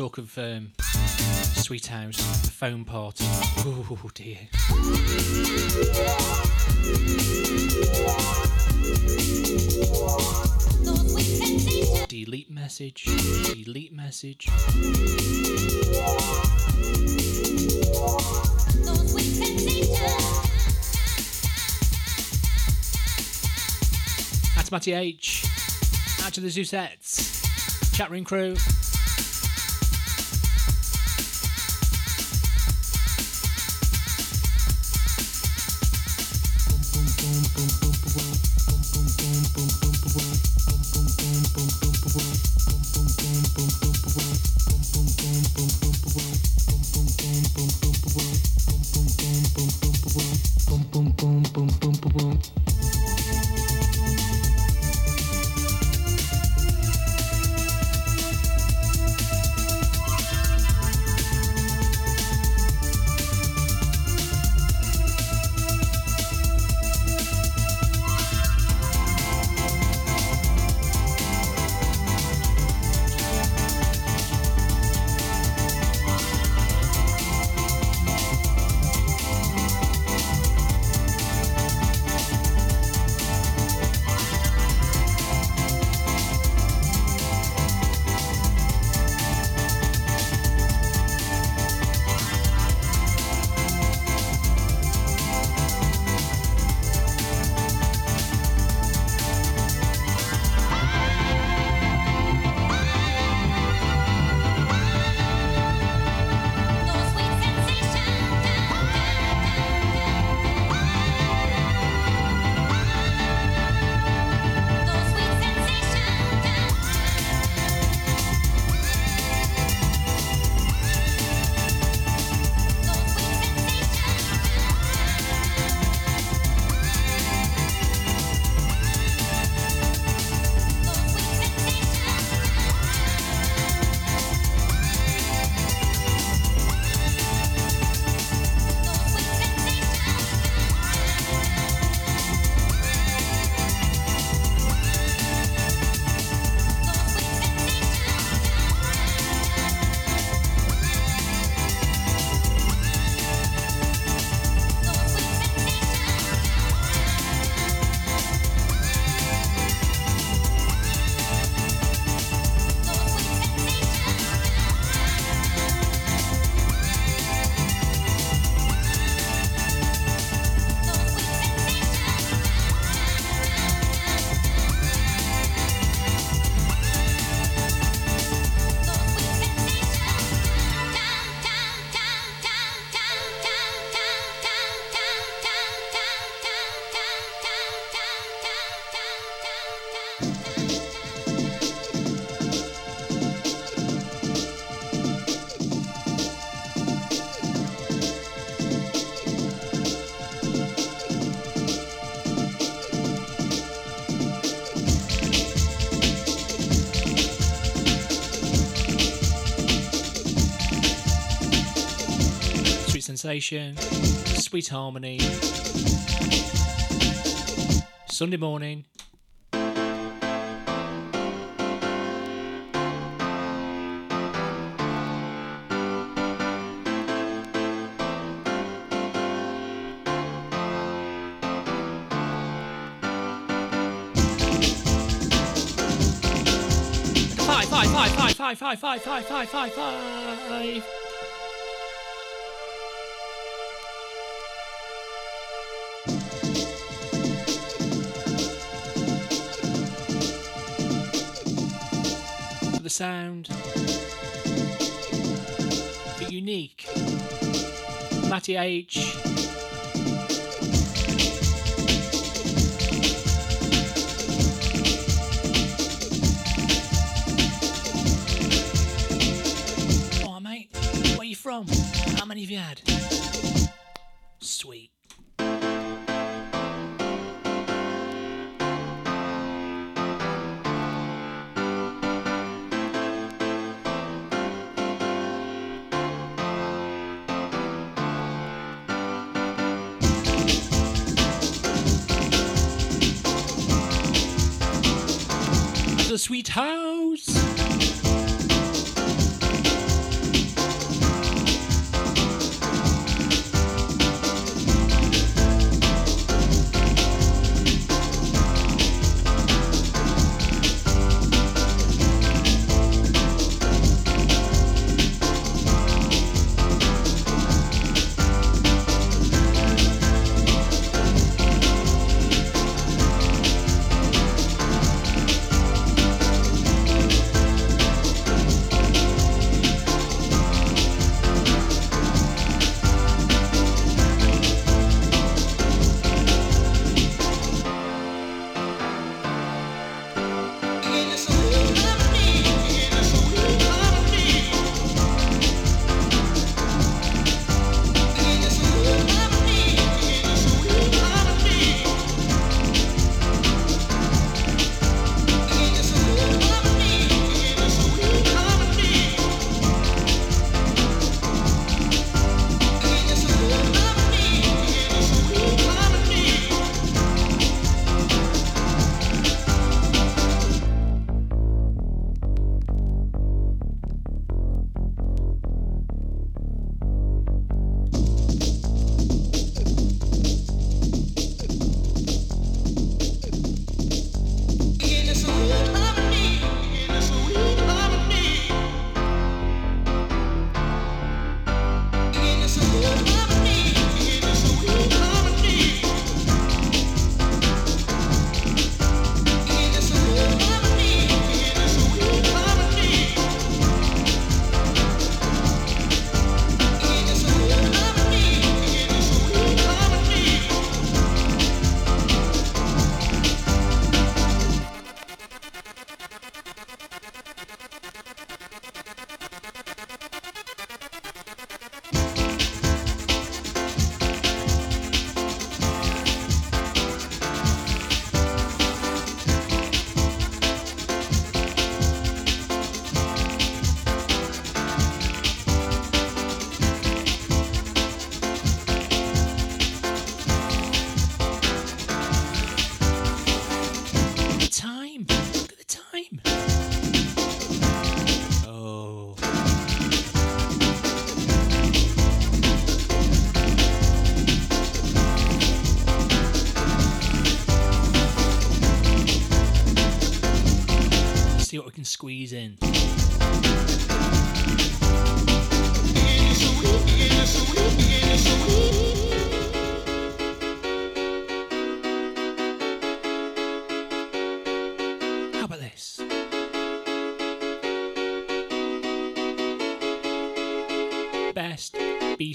Talk of um, Sweet House, the phone party. Oh dear. Delete message. Delete message. That's Matty H. Out to the Zoosettes. Chat room crew. Sensation, sweet harmony. Sunday morning. Five, five, five, five, five, five, five, five, five, five, sound, the unique Matty H.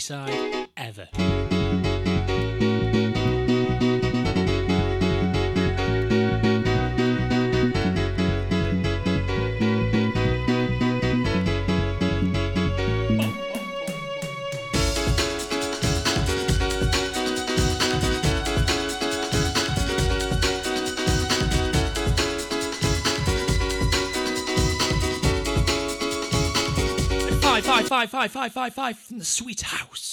B-side ever. Five, five, five, five, five from the sweet house.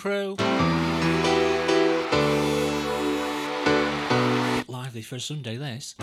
Crew. Lively for a Sunday, this.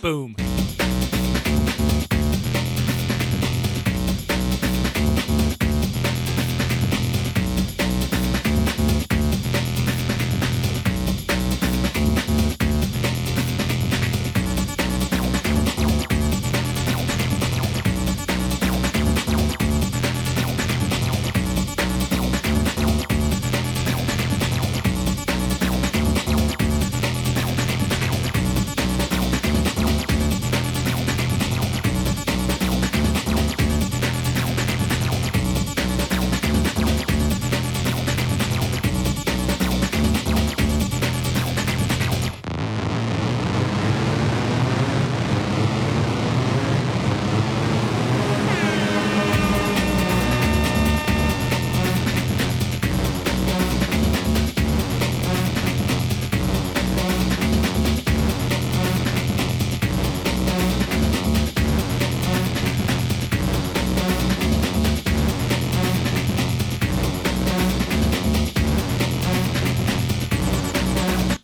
Boom.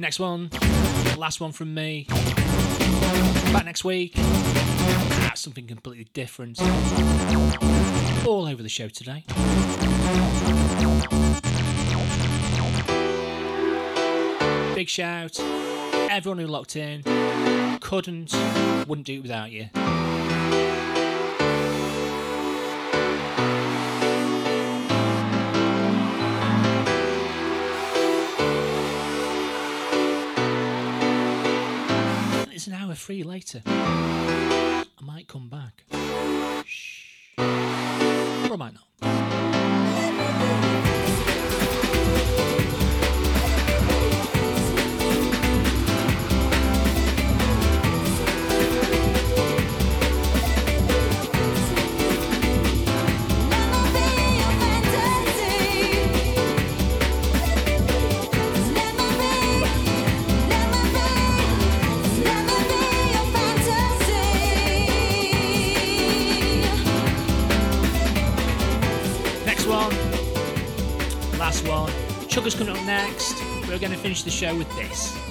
Next one, last one from me. Back next week. Ah, something completely different. All over the show today. Big shout. Everyone who locked in. Couldn't, wouldn't do it without you. Hour free later. Finish the show with this.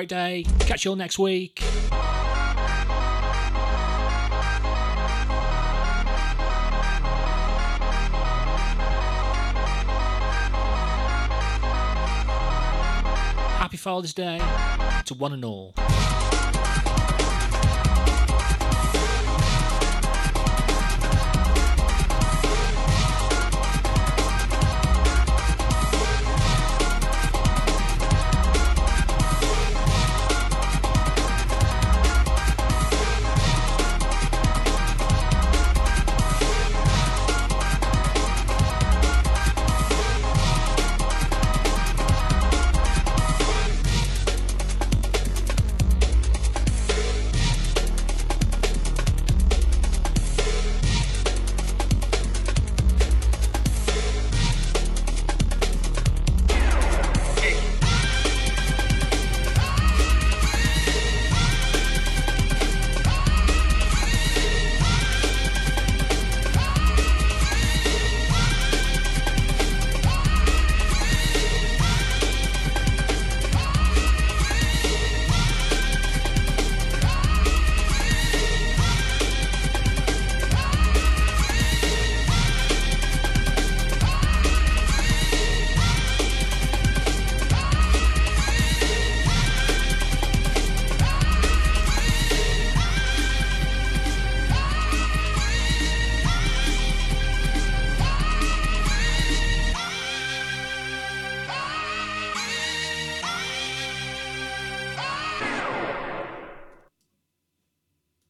Great day. Catch you all next week. Happy Father's Day to one and all.